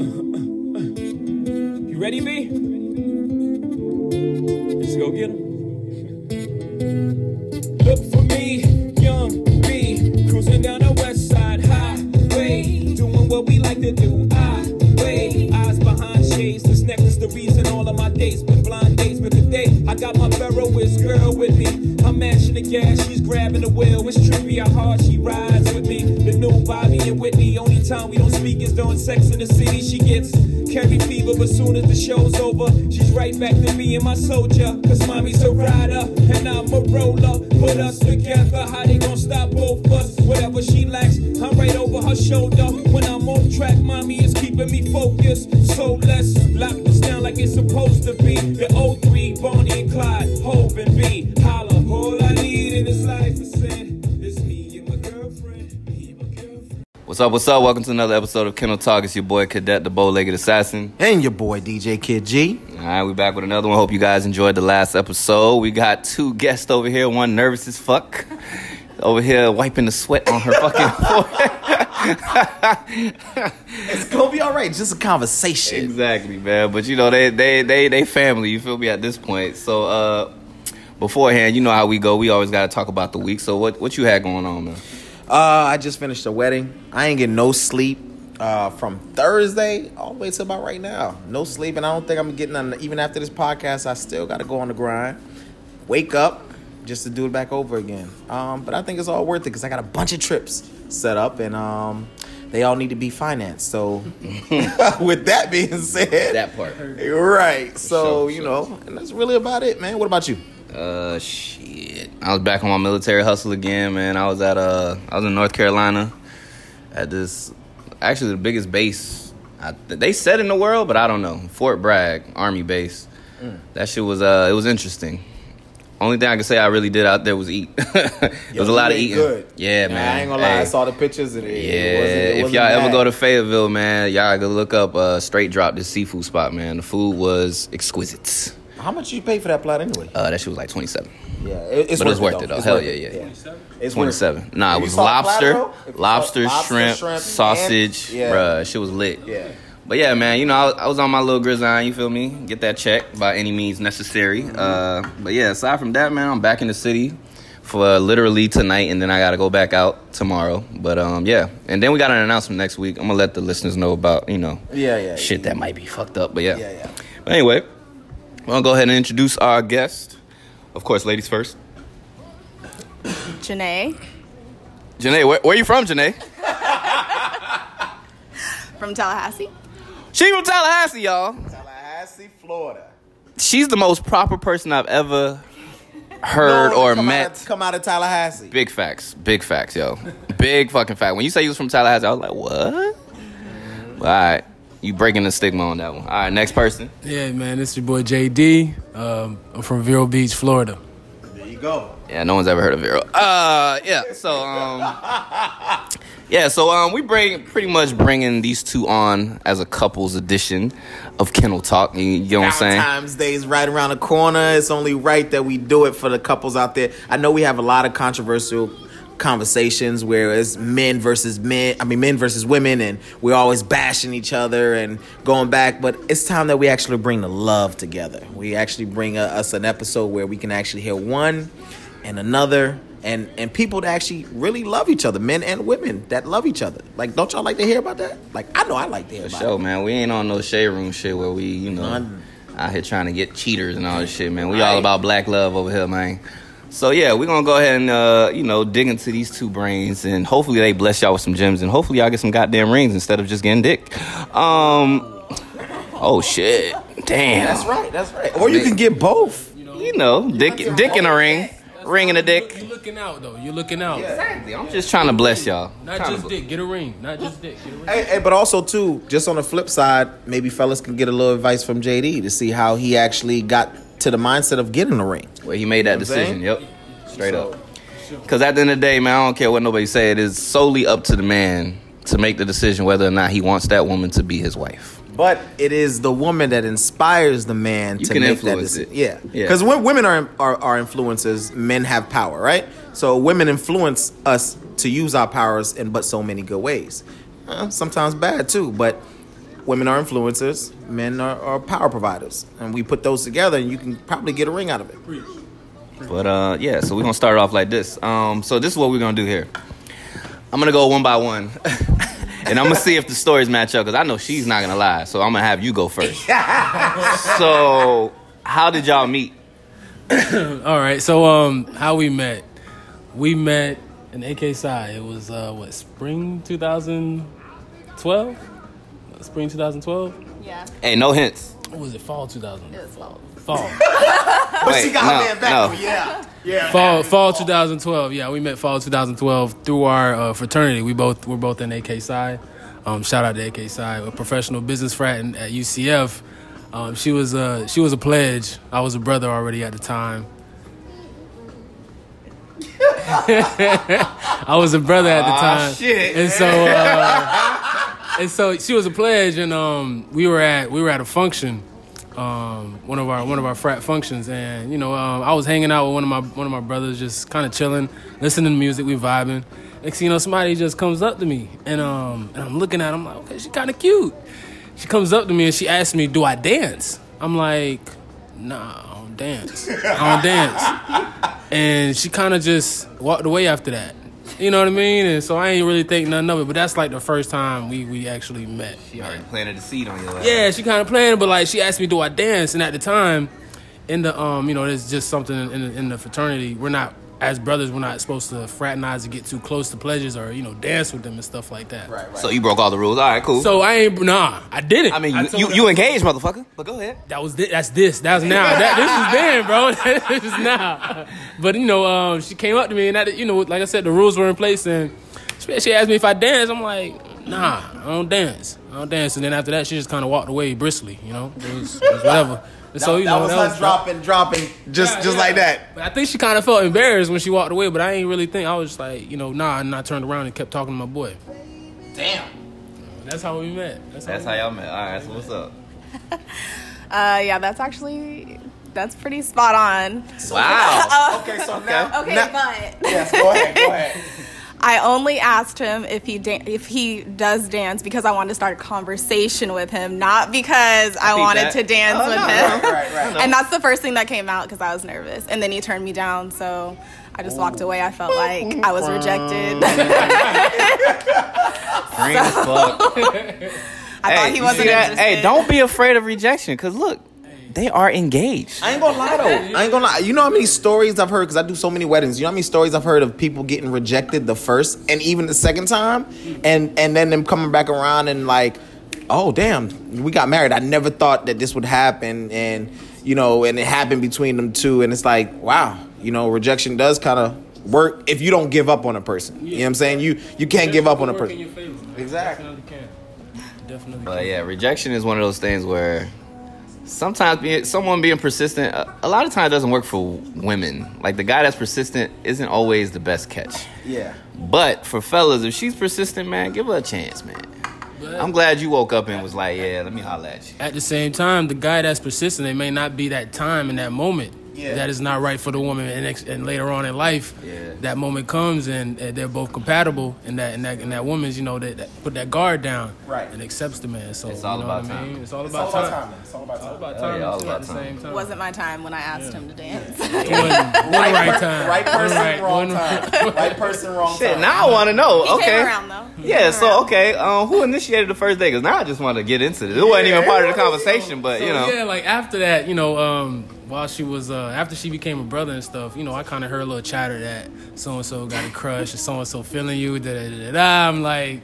You ready, B? Let's go get him. Look for me, young B, cruising down the west side highway, doing what we like to do. I wait, eyes behind shades. This necklace, the reason all of my dates been blind dates. But today, I got my Ferroist girl with me. I'm mashing the gas, she's grabbing the wheel. It's trippy how hard she rides with me. New Bobby and Whitney. Only time we don't speak is during Sex and the City. She gets Carrie fever, but soon as the show's over, she's right back to me and my soldier. Cause mommy's a rider and I'm a roller. Put us together, how they gon' stop both us? Whatever she lacks, I'm right over her shoulder. What's up, what's up? Welcome to another episode of Kennel Talk. It's your boy Cadet, the bow-legged assassin. And your boy DJ Kid G. All right, we're back with another one. Hope you guys enjoyed the last episode. We got two guests over here, one nervous as fuck. Over here wiping the sweat on her fucking forehead. It's gonna be all right. Just a conversation. exactly, man. But you know, they they they they family, you feel me at this point. So uh beforehand, you know how we go. We always gotta talk about the week. So what what you had going on, man? Uh, I just finished a wedding. I ain't getting no sleep uh, from Thursday all the way to about right now. No sleep, and I don't think I'm getting none. Even after this podcast, I still got to go on the grind. Wake up just to do it back over again. Um, but I think it's all worth it because I got a bunch of trips set up, and um, they all need to be financed. So, with that being said, That part. right? So sure, you for know, and that's really about it, man. What about you? Uh, shit. I was back on my military hustle again, man. I was at uh, I was in North Carolina, at this, actually the biggest base. I, they said in the world, but I don't know. Fort Bragg Army base. That shit was uh, it was interesting. Only thing I can say I really did out there was eat. it was a lot of eating. Good. Yeah, man. I ain't gonna lie. I saw the pictures and it, Yeah, it wasn't, it if wasn't y'all ever go to Fayetteville, man, y'all go look up uh, Straight Drop, this seafood spot, man. The food was exquisite. How much you pay for that plot anyway? Uh, that shit was like twenty seven. yeah, it, it's but it was worth worth it, though. It's Hell worth yeah, it. yeah. It's Twenty it. Nah, it was lobster, platter, if you saw lobster, lobster, shrimp, shrimp, sausage. and- yeah. Bruh, shit was lit. Yeah. But yeah, man, you know, I was, I was on my little grizzine, you feel me? Get that check by any means necessary. Mm-hmm. Uh, but yeah, aside from that, man, I'm back in the city for literally tonight, and then I got to go back out tomorrow. But um, yeah, and then we got an announcement next week. I'm gonna let the listeners know about you know Yeah, yeah, shit that might be fucked up. But yeah, Yeah, yeah. But anyway, we're gonna go ahead and introduce our guest. Of course, ladies first. Janae Janae, where, where you from, Janae? from Tallahassee. She from Tallahassee, y'all. Tallahassee, Florida. She's the most proper person I've ever heard No, or come met. Out of, come out of Tallahassee. Big facts. Big facts, yo. Big fucking fact. When you say you was from Tallahassee, I was like, what? All right. You breaking the stigma on that one. All right, next person. Yeah, man, this your boy JD. Um, I'm from Vero Beach, Florida. There you go. Yeah, no one's ever heard of Vero. Uh, yeah. So, um, yeah. So, um, we bring pretty much bringing these two on as a couples edition of Kennel Talk. You, you know what I'm saying? Valentine's Day is right around the corner. It's only right that we do it for the couples out there. I know we have a lot of controversial conversations where it's men versus men, I mean men versus women and we're always bashing each other and going back, but it's time that we actually bring the love together. We actually bring a, us an episode where we can actually hear one and another and and people that actually really love each other, men and women that love each other. Like don't y'all like to hear about that? Like I know I like to hear For about sure, it. man. We ain't on no shade room shit where we, you know, None. out here trying to get cheaters and all this shit, man. We all about black love over here, man. So yeah, we're gonna go ahead and uh, you know, dig into these two brains and hopefully they bless y'all with some gems and hopefully y'all get some goddamn rings instead of just getting dick. Um Oh shit. Damn. That's right, that's right. Or you can get both. You know, dick dick in a ring. Ring in a dick. You're looking out though. You're looking out. Exactly. I'm just trying to bless y'all. Not Trying just to- dick. Get a ring. Not just dick. Get a ring. Hey, hey, but also too, just on the flip side, maybe fellas can get a little advice from JD to see how he actually got to the mindset of getting the ring. Well, he made that You know decision. Yep. Straight up. Because at the end of the day, man, I don't care what nobody say. It is solely up to the man to make the decision whether or not he wants that woman to be his wife. But it is the woman that inspires the man You to can make influence that decision. Yeah, Yeah. because when women are, are are influencers, men have power, right? So women influence us to use our powers in but so many good ways. Uh, sometimes bad too, but women are influencers, men are, are power providers, and we put those together, and you can probably get a ring out of it. But uh, yeah, so we're gonna start off like this. Um, so this is what we're gonna do here. I'm gonna go one by one, and I'm gonna see if the stories match up because I know she's not gonna lie. So I'm gonna have you go first. so how did y'all meet? All right, so um, how we met? We met in AK Psi. It was uh, what spring 2012? Spring 2012? Yeah. Hey, no hints. Or was it fall 2000? It was fall. Fall. But Wait, she got no, her man back. no. Yeah, yeah. fall fall 2012 yeah we met fall 2012 through our uh, fraternity we both we're both in AK Psi um, shout out to AK Psi a professional business frat at ucf um, she was a she was a pledge i was a brother already at the time i was a brother at the Aw, time shit. and so uh, and so she was a pledge and um, we were at we were at a function um, one of our one of our frat functions, and you know, um, I was hanging out with one of my one of my brothers, just kind of chilling, listening to music, we vibing. Next thing you know, somebody just comes up to me, and um, and I'm looking at, him like, okay, she kind of cute. She comes up to me and she asks me, "Do I dance?" I'm like, "Nah, I don't dance. I don't dance." And she kind of just walked away after that. You know what I mean? And so I ain't really think nothing of it. But that's like the first time we we actually met. She already planted a seed on your ass. Yeah, she kind of planted, but like she asked me, "Do I dance?" And at the time, in the um, you know, there's just something in, in, in the fraternity. We're not as brothers. We're not supposed to fraternize to get too close to pleasures or you know dance with them and stuff like that. Right, right. So you broke all the rules. All right, cool. So I ain't nah, I didn't. I mean, you told you, you engaged, motherfucker. But go ahead. that was thi- that's this that's now that this is then, bro. this is now. But you know, um, she came up to me and that you know, like I said, the rules were in place and she, she asked me if I dance. I'm like, nah, I don't dance. I don't dance. And then after that, she just kind of walked away briskly. You know, it was, it was whatever. And so you that know, was that her dropping, dropping, just Yeah, just yeah. like that. But I think she kind of felt embarrassed when she walked away. But I ain't really think I was just like, you know, nah. And I turned around and kept talking to my boy. Damn. That's how we met. That's how, That's we how y'all met. All right, so what's up? Uh, yeah, that's actually that's pretty spot on. Wow. Okay, so now. Okay, now- but yes, go ahead, go ahead. I only asked him if he dan- if he does dance because I wanted to start a conversation with him, not because I, think wanted that- to dance Oh, with no, him. Right, right, right. And that's the first thing that came out because I was nervous, and then he turned me down. So I just walked away. I felt like I was rejected. Green as fuck. I thought he wasn't interested. Hey, don't be afraid of rejection, cause look, they are engaged. I ain't gonna lie though. I ain't gonna lie. You know how many stories I've heard because I do so many weddings. You know how many stories I've heard of people getting rejected the first and even the second time, and and then them coming back around and like, oh damn, we got married. I never thought that this would happen, and you know, and it happened between them two, and it's like, wow, you know, rejection does kind of work if you don't give up on a person. You know what I'm saying? You you can't give up on a person. favor. Exactly. Definitely can. Definitely. But can. yeah, rejection is one of those things where sometimes being, someone being persistent, a, a lot of times doesn't work for women. Like the guy that's persistent isn't always the best catch. Yeah. But for fellas, if she's persistent, man, give her a chance, man. I'm glad you woke up and was like, yeah, let me holler at you. At the same time, the guy that's persistent, it may not be that time in that moment Yeah. that is not right for the woman, and, ex- and later on in life, Yeah. that moment comes and, and they're both compatible, and that and that and that woman's, you know, that, that put that guard down, Right. and accepts the man. So It's all you know about what I time. mean? It's all It's about all time. about It's all about It's all time. about Hell time yeah, all about at the time. same time. wasn't my time when I asked him to dance. It wasn't, wasn't right, time. Right person, Right, wrong wasn't- time. Right person, wrong time. Shit, time. now I want to know. He okay. came around though. He Yeah, came so around. okay, um, who initiated the first day? Because now I just want to get into this. It wasn't even part of the conversation, but you know, yeah, like after that, you know, um, while she was uh, after she became a brother and stuff, you know, I kind of heard a little chatter that so and so got a crush or so and so feeling you. Da, da, da, da. I'm like,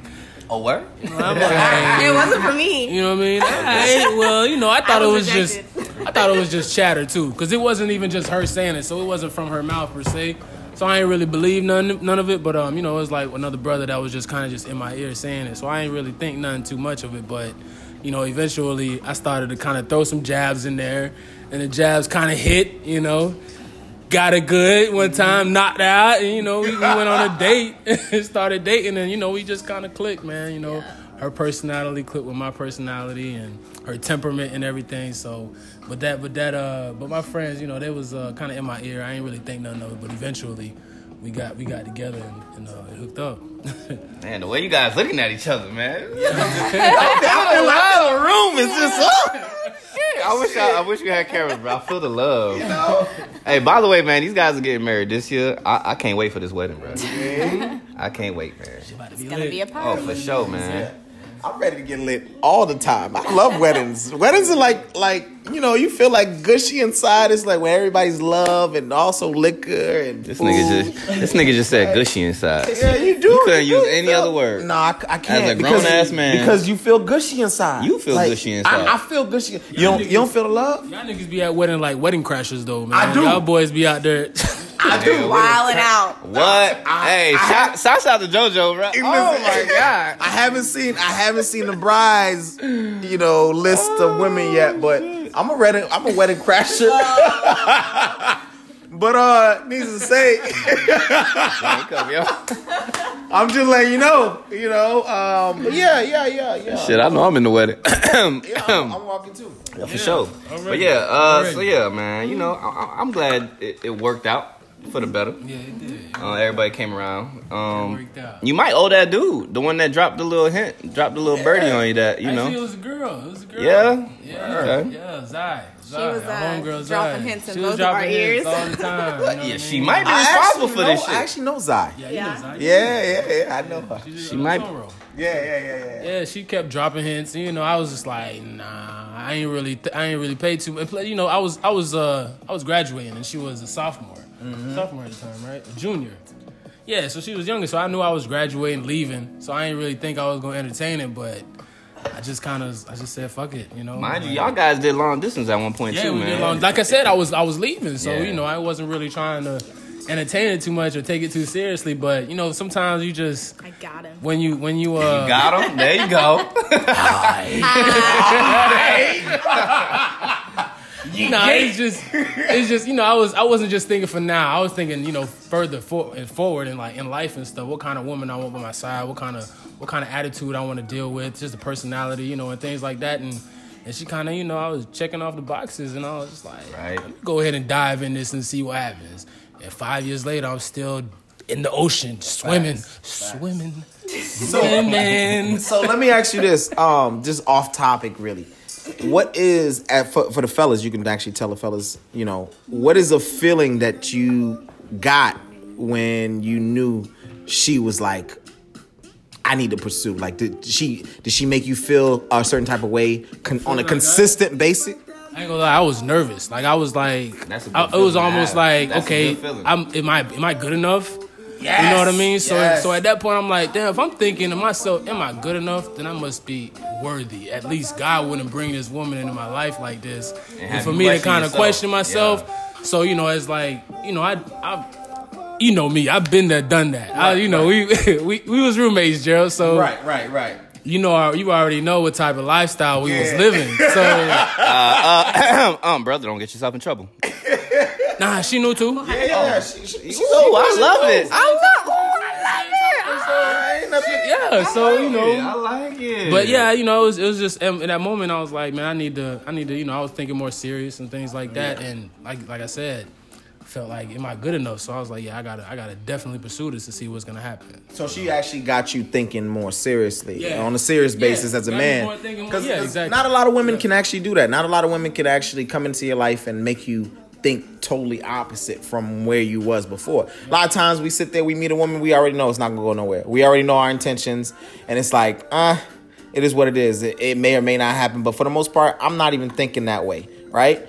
Oh, word. I'm like, It wasn't for me. you know what I mean? Hey, well, you know, I thought I it was was just. I thought it was just chatter too, because it wasn't even just her saying it, so it wasn't from her mouth per se. So I ain't really believe none none of it, but um, you know, it was like another brother that was just kind of just in my ear saying it, so I ain't really think nothing too much of it. But you know, eventually I started to kind of throw some jabs in there, and the jabs kind of hit, you know. Got it good one time, knocked out, and you know, we, we went on a date, and started dating, and you know, we just kind of clicked, man. You know, her personality clicked with my personality and her temperament and everything. So, but that, but that, uh, but my friends, you know, they was uh, kind of in my ear. I ain't really think nothing of it, but eventually, we got we got together and, and uh, hooked up. man, the way you guys looking at each other, man. I feel the room is just. I wish I, I, wish we had cameras, bro. I feel the love. You know? Hey, by the way, man, these guys are getting married this year. I, I can't wait for this wedding, bro. I can't wait, man. It's gonna be a party. Oh, for sure, man. Yeah. I'm ready to get lit all the time. I love weddings. weddings are like like you know you feel like gushy inside. It's like where everybody's love and also liquor and This food. nigga just this nigga just said gushy inside. Yeah, you do. You couldn't use do any feel- other word. No, I, I can't. As a because- grown-ass man. because you feel gushy inside. You feel gushy inside. I, I feel gushy. You don't. You don't feel the love. Y'all niggas be at wedding like wedding crashers though, man. I do. Y'all boys be out there. I do. Wilding out. What? hey, shout, shouts out to JoJo, bro. Listen, Oh my god. I haven't seen. I haven't seen the brides, you know, list of women yet. But I'm a wedding. I'm a wedding crasher. but uh, needs to say, Wake up, yo. I'm just letting you know. You know. Um. But yeah. Yeah. Yeah. Yeah. Shit, I know I'm in the wedding. Yeah, I'm, I'm walking too. Yeah, for sure. already. But yeah, uh, so yeah, man, you know, I, I- I'm glad it, it worked out for the better. yeah, it did. Uh, everybody came around. Um, you might owe that dude, the one that dropped the little hint, dropped the little birdie on you. That you Actually, it was a girl. It was a girl. Yeah? Yeah. Okay. Yeah. Zai. Zai. was, our uh, homegirl dropping Zai. hints in she was both of our dropping hints ears. all the time. You know yeah, she mean? might be responsible for know, this shit. I actually know Zai. Yeah, Yeah. Zai. Yeah. Yeah. Yeah. I know her. She's She might- Toro. Yeah. Yeah. Yeah. Yeah. Yeah, she kept dropping hints. and, You know, I was just like, nah, I ain't really, th- I ain't really paid too much. You know, I was, I was, uh, I was graduating, and she was a sophomore, Mm-hmm. sophomore at the time, right? A junior. Yeah, so she was younger, so I knew I was graduating, leaving. So I ain't really think I was gonna entertain it, but I just kind of, I just said, fuck it, you know. Mind you, Like, y'all guys did long distance at one point yeah, too, we man. did long. Like I said, I was, I was leaving, so Yeah. you know, I wasn't really trying to entertain it too much or take it too seriously. But you know, sometimes you just I got him. when you, when you, uh, Got him. There you go. No, it's just, it's just, you know, I was, I wasn't just thinking for now. I was thinking, you know, further for, and forward and like in life and stuff. What kind of woman I want by my side? What kind of, what kind of attitude I want to deal with? Just the personality, you know, and things like that. And and she kind of, you know, I was checking off the boxes, and I was just like, Right. let me go ahead and dive in this and see what happens. And five years later, I'm still in the ocean, swimming, swimming, swimming. So let me ask you this, um, just off topic, really. What is at, for, for the fellas? You can actually tell the fellas, you know, what is a feeling that you got when you knew she was like, I need to pursue. Like, did she did she make you feel a certain type of way con- on a like that? consistent basis? I ain't gonna lie, I was nervous. Like I was like, That's a good I, it was almost like, That's okay. I'm am I am I good enough? You know what I mean? So yes. so at that point, I'm like, damn. If I'm thinking to myself, am I good enough? Then I must be worthy. At least God wouldn't bring this woman into my life like this, and, have for me to kind of question myself. So you know, it's like you know, I I. You know me, I've been there, done that. I, you know, we, we we was roommates, Gerald. So right, right. right. you know, you already know what type of lifestyle we was living. So um, brother, don't get yourself in trouble. Nah, she knew too. Yeah, yeah. She, she, she, Oh, I love it. I Yeah, so you know, I like it. But yeah, you know, it was, it was just um, in that moment. I was like, man, I need to, I need to, you know, I was thinking more serious and things like that. And like, like I said, felt like, am I good enough? So I was like, yeah, I gotta, I gotta definitely pursue this to see what's gonna happen. So she actually got you thinking more seriously, Yeah. on a serious Yeah, basis as a got man. more thinking more- Because yeah, exactly. not a lot of women can actually do that. Not a lot of women can actually come into your life and make you think totally opposite from where you was before. A lot of times we sit there, we meet a woman, we already know it's not gonna go nowhere. We already know our intentions, and it's like, uh, it is what it is. It, it may or may not happen, but for the most part, I'm not even thinking that way, right?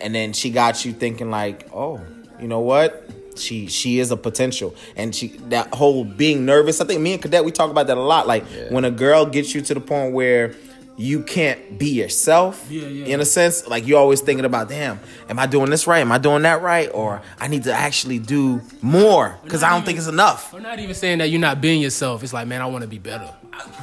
and then she got you thinking like, oh, you know what? She she is a potential, and she that whole being nervous. I think me and Cadet we talk about that a lot. Like when a girl gets you to the point where you can't be yourself, Yeah, yeah. in a sense, like you're always thinking about, damn, am I doing this right? Am I doing that right? Or I need to actually do more because I don't think it's enough. I'm not even saying that you're not being yourself. It's like, man, I want to be better.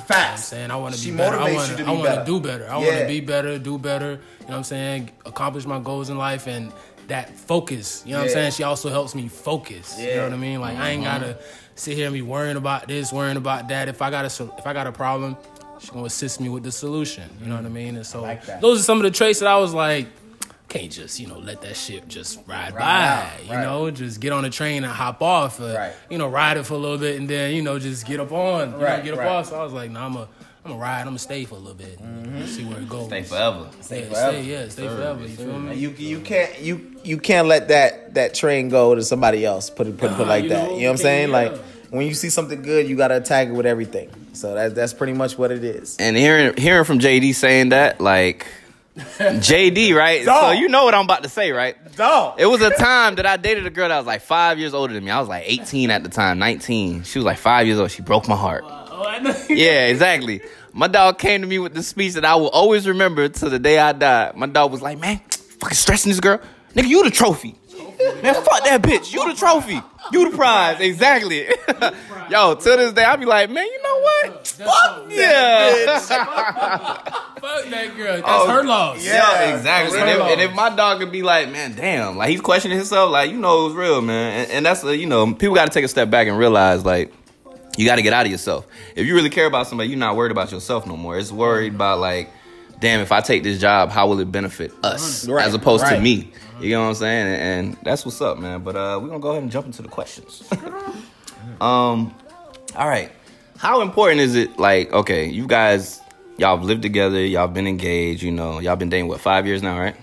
Facts. I'm saying I want to She be better. I want to. to I want to do better. I want to be better, do better. You know what I'm saying? Accomplish my goals in life and that focus. You know what I'm saying? She also helps me focus. You know what I mean? Like I ain't Mm-hmm. gotta sit here and be worrying about this, worrying about that. If I got a if I got a problem, she's gonna assist me with the solution. You know what I mean? And so like those are some of the traits that I was like. Can't just you know let that ship just ride, by, out, you right. know. Just get on the train and hop off, or, Right. you know, ride it for a little bit and then you know just get up on, you know, get up right. off. So I was like, nah, I'm a, I'm I'm gonna ride. I'm gonna stay for a little bit. Mm-hmm. See where it goes. Stay forever. Stay, forever. stay, yeah, stay forever. You feel me? You you can't you you can't let that that train go to somebody else. Put it put it put it like you that. know, You know what I'm saying? yeah. Like when you see something good, you gotta attack it with everything. So that that's pretty much what it is. And hearing hearing from JD saying that, like JD, right? So you know what I'm about to say, right? Dog. It was a time that I dated a girl that was like five years older than me. I was like 18 at the time, 19. She was like five years old. She broke my heart. Oh, I know. Yeah, exactly. My dog came to me with the speech that I will always remember to the day I die. My dog was like, man, fucking stressing this girl. Nigga, you the trophy. Man, fuck that bitch. You the trophy. You the prize. Exactly. Yo, to this day, I be like, man, you know what? Fuck yeah. Fuck that girl. That's Oh, her loss. Yeah, exactly. And if, and if my dog could be like, man, damn, like he's questioning himself, like you know it was real, man. And, and that's uh, you know people got to take a step back and realize like you got to get out of yourself. If you really care about somebody, you're not worried about yourself no more. It's worried about like, damn, if I take this job, how will it benefit us Right, as opposed to me? You know what I'm saying? And, and that's what's up, man. But uh, we're gonna go ahead and jump into the questions. um, all right. How important is it? Like, okay, you guys, y'all have lived together, y'all been engaged, you know, y'all been dating what five years now, right?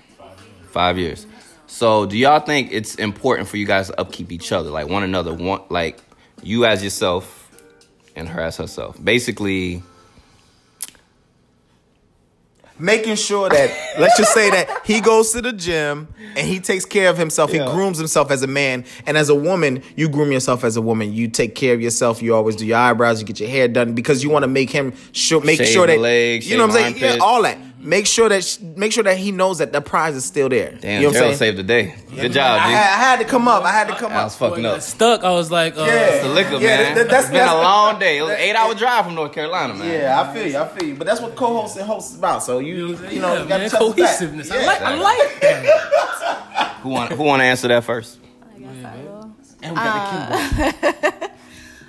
Five years. So, do y'all think it's important for you guys to upkeep each other, like one another, one like you as yourself and her as herself? Basically, making sure that let's just say that he goes to the gym and he takes care of himself Yeah. he grooms himself as a man. And as a woman you groom yourself as a woman. You take care of yourself. You always do your eyebrows. You get your hair done because you want to make him sure make Shave sure that legs, you know what i'm saying? Yeah, all that make sure that sh- make sure that he knows that the prize is still there damn, you know what Gerald i'm saved the day. Good job, I, G. had, I had to come up i had to come I up I was fucking up. stuck. I was like, uh, Yeah. The liquor, Yeah, man. that- that's- it's been a long day. It was an eight-hour drive from North Carolina, man. yeah, I feel you. I feel you. But that's what co-host and host is about. So you, you know, yeah, you got man, to cohesiveness. I like, I like that. Who want Who want to answer that first? And we got the keyboard.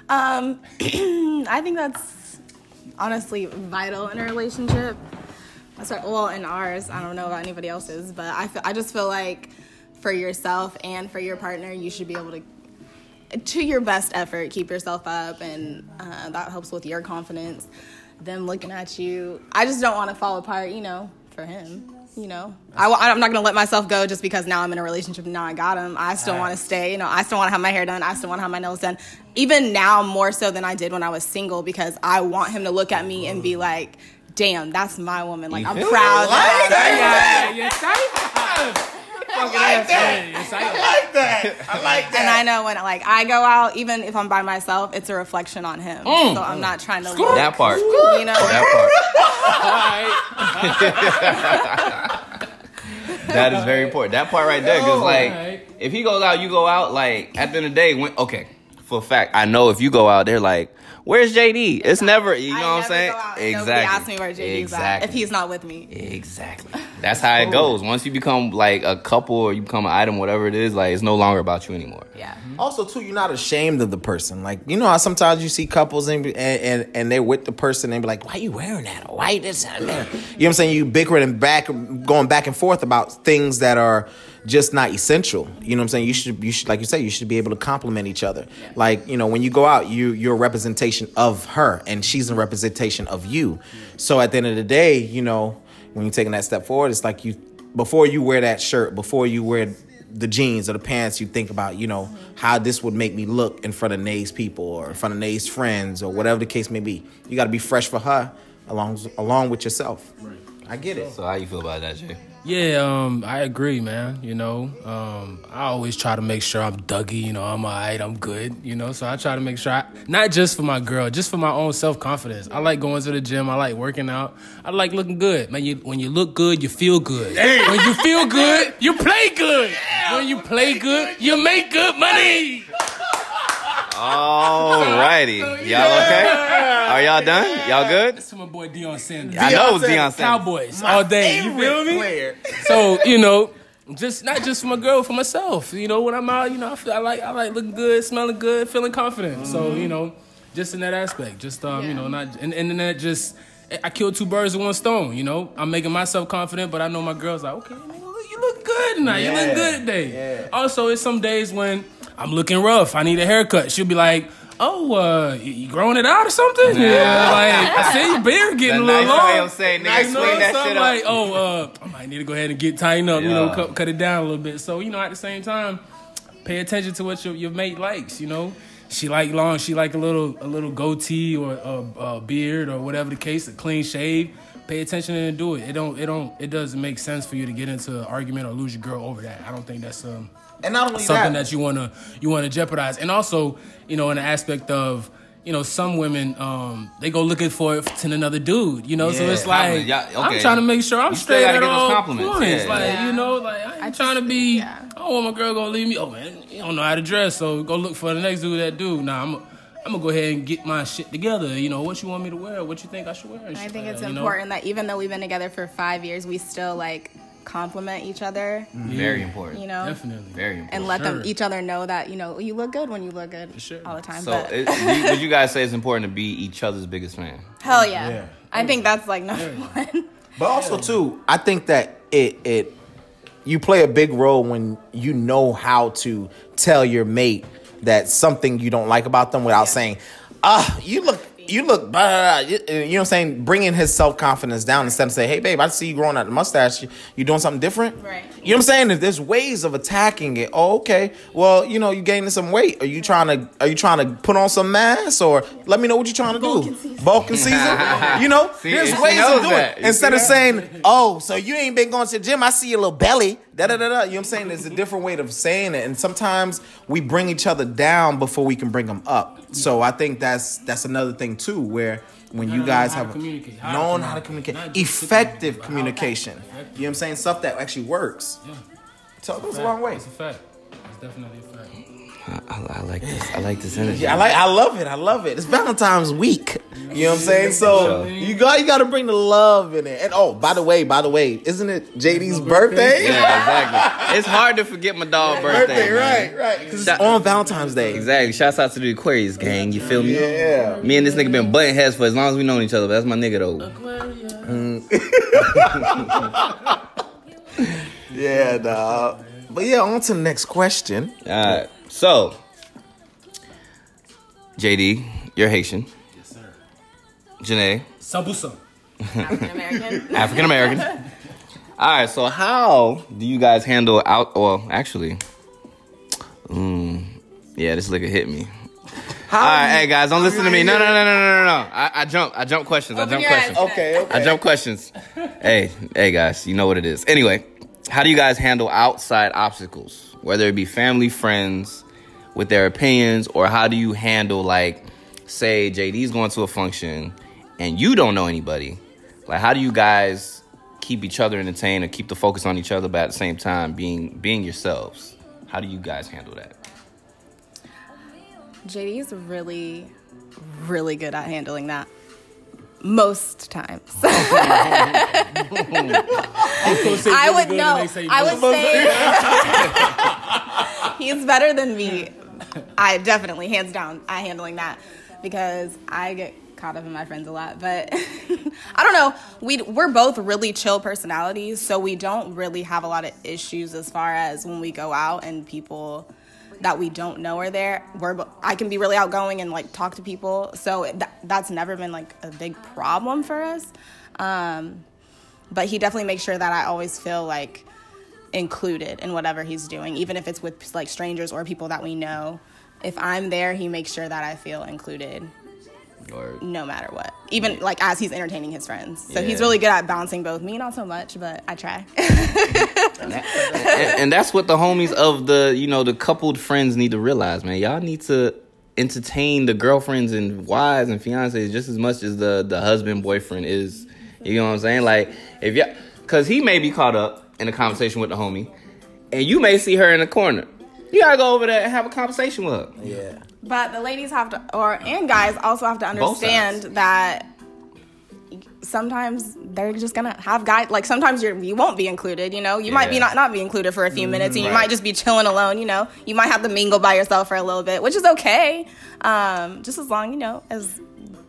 Um, I think that's honestly vital in a relationship. That's right. Well, in ours, I don't know about anybody else's, but I feel, I just feel like for yourself and for your partner, you should be able to, to your best effort, keep yourself up, and uh, that helps with your confidence. Them looking at you, I just don't want to fall apart. You know, for him. You know, I, am not gonna let myself go just because now I'm in a relationship and now I got him. I still want to stay. You know, I still want to have my hair done. I still want to have my nails done. Even now, more so than I did when I was single, because I want him to look at me and be like, "Damn, that's my woman." Like I'm feel proud. me? of her. Yeah, yeah, I like that. yeah, I like that. I like that. And I know when like I go out, even if I'm by myself, it's a reflection on him. So I'm not trying to look, That part. you know. That part. That is very important. That part right there, because like, Alright. if he goes out, you go out. Like at the end of the day, when okay, for a fact, I know if you go out, they're like, "Where's JD?" It's never, you know I what I'm saying? go out and Exactly. Nobody asks me where JD's exactly. at if he's not with me. Exactly. That's how it goes. Once you become like a couple or you become an item, whatever it is, like it's no longer about you anymore. Yeah. Mm-hmm. Also, too, you're not ashamed of the person. Like you know how sometimes you see couples and and, and, and they're with the person and be like, "Why you wearing that? Or why you this?" and that?" You know what I'm saying? You bickering and back, going back and forth about things that are just not essential. You know what I'm saying? You should you should like you say you should be able to compliment each other. Like you know, when you go out, you you're a representation of her, and she's a representation of you. So at the end of the day, you know, when you're taking that step forward, it's like you before you wear that shirt, before you wear the jeans or the pants, you think about, you know, how this would make me look in front of Nay's people or in front of Nay's friends or whatever the case may be. You got to be fresh for her along along with yourself. I get it. So how you feel about that, Jay? Yeah, um, I agree, man. You know, um, I always try to make sure I'm Dougie. You know, I'm alright, I'm good. You know, so I try to make sure, I, not just for my girl, just for my own self confidence. I like going to the gym. I like working out. I like looking good, man. You, when you look good, you feel good. When you feel good, you play good. When you play good, you make good money. Alrighty, y'all okay? Are y'all done? Y'all good? That's to my boy Deion Sanders. I know it Deion Sanders. Cowboys all day. You feel me? Player. So you know, just not just for my girl, for myself. You know, when I'm out, you know, I, feel, I like I like looking good, smelling good, feeling confident. So you know, just in that aspect, just um, you know, not and and then that just I killed two birds with one stone. You know, I'm making myself confident, but I know my girl's like, okay, nigga, you look good tonight. You look good today. Yeah. Also, it's some days when I'm looking rough. I need a haircut. She'll be like, oh, uh, you- growing it out or something? Yeah, like I see your beard getting a little nice long. saying, nigga, You know, clean that so I'm up. like, oh, uh, I might need to go ahead and get tightened up. You know, cut, cut it down a little bit. So you know, at the same time, pay attention to what your, your mate likes. You know, she like long, she like a little a little goatee or a, a beard or whatever the case, a clean shave. Pay attention and do it. It don't it don't it doesn't make sense for you to get into an argument or lose your girl over that. I don't think that's um And not only something that, that you wanna you wanna jeopardize. And also, you know, in the aspect of you know, some women um they go looking for it to another dude. You know, so it's like Yeah, okay. I'm trying to make sure I'm You straight at get those all compliments. points. Yeah. Like Yeah. you know, like I ain't I trying to be. yeah. I don't want my girl gonna leave me. Oh man, you don't know how to dress, so go look for the next dude that do. Nah, I'm. I'm gonna go ahead and get my shit together. You know what you want me to wear, what you think I should wear. and I think like it's that, you know? important that even though we've been together for five years, we still like compliment each other. Very important. You know, Definitely. Very important. and let them each other know that you know you look good when you look good sure. all the time. So, but it, you, would you guys say it's important to be each other's biggest fan? hell yeah. Yeah. I think that's like number one. But also too, I think that it it you play a big role when you know how to tell your mate that something you don't like about them without saying, "Ah, you look." You look, blah, you you know what I'm saying? Bringing his self confidence down instead of saying, "Hey, babe, I see you growing out the mustache. You, you doing something different?" Right. You know what I'm saying? If There's ways of attacking it. Oh, okay. Well, you know, you gaining some weight. Are you trying to? Are you trying to put on some mass, or let me know what you're trying to Bulking do? season. Bulking season. You know, See, there's ways of doing that. it instead of that? saying, "Oh, so you ain't been going to the gym? I see your little belly." Da da da da. You know what I'm saying? There's a different way of saying it, and sometimes we bring each other down before we can bring them up. So I think that's that's another thing too, where when you guys have communicate. How to how to communicate. communicate, Not just effective how- oh, communication. You know what I'm saying? Stuff that actually works. Yeah. So it goes a long way. It's a fact. It's definitely a fact. I, I, I like this. I like this energy. Yeah, I like. I love it. I love it. It's Valentine's week. You know what I'm saying? So you got you got to bring the love in it. And oh, by the way, by the way, isn't it JD's birthday? Yeah, exactly. It's hard to forget my dog birthday. Birthday, right, right. Because it's on Valentine's Day. Exactly. Shouts out to the Aquarius gang. You feel me? Yeah. Me and this nigga been butting heads for as long as we known each other. But that's my nigga though. Aquarius. Yeah, dog. But yeah, on to the next question. All right. So, JD, you're Haitian. Yes, sir. Janae, Sambusa. African American. African American. All right. So, how do you guys handle out? Well, actually, mm, yeah, this liquor hit me. How All right, hey guys, don't listen to me. No, no, no, no, no, no, no. I, I jump. I jump questions. I jump your eyes. questions. Okay, okay. I jump questions. hey, hey guys, you know what it is. Anyway, how do you guys handle outside obstacles, whether it be family, friends, with their opinions, or how do you handle like, say JD's going to a function and you don't know anybody? Like, how do you guys keep each other entertained or keep the focus on each other, but at the same time being being yourselves? How do you guys handle that? JD's really, really good at handling that. Most times. I would know. I would say he's better than me. I definitely, hands down, I handling that because I get caught up in my friends a lot. But I don't know. We we're both really chill personalities, so we don't really have a lot of issues as far as when we go out and people that we don't know are there. We're I can be really outgoing and like talk to people, so th- that's never been like a big problem for us. Um, but he definitely makes sure that I always feel like included in whatever he's doing, even if it's with like strangers or people that we know. If I'm there, he makes sure that I feel included Or no matter what. Even like as he's entertaining his friends. So he's really good at balancing both. Me, not so much, but I try. and, and that's what the homies of the you know the coupled friends need to realize, man. Y'all need to entertain the girlfriends and wives and fiancés just as much as the the husband boyfriend is. You know what I'm saying? Like if y'all, cause he may be caught up in a conversation with the homie, and you may see her in the corner. You gotta go over there and have a conversation with her. Yeah. But the ladies have to, or and guys also have to understand that sometimes they're just gonna have guys. Like sometimes you're you won't be included. You know, you might be not not be included for a few minutes, and you might just be chilling alone. You know, you might have to mingle by yourself for a little bit, which is okay. Um, just as long you know as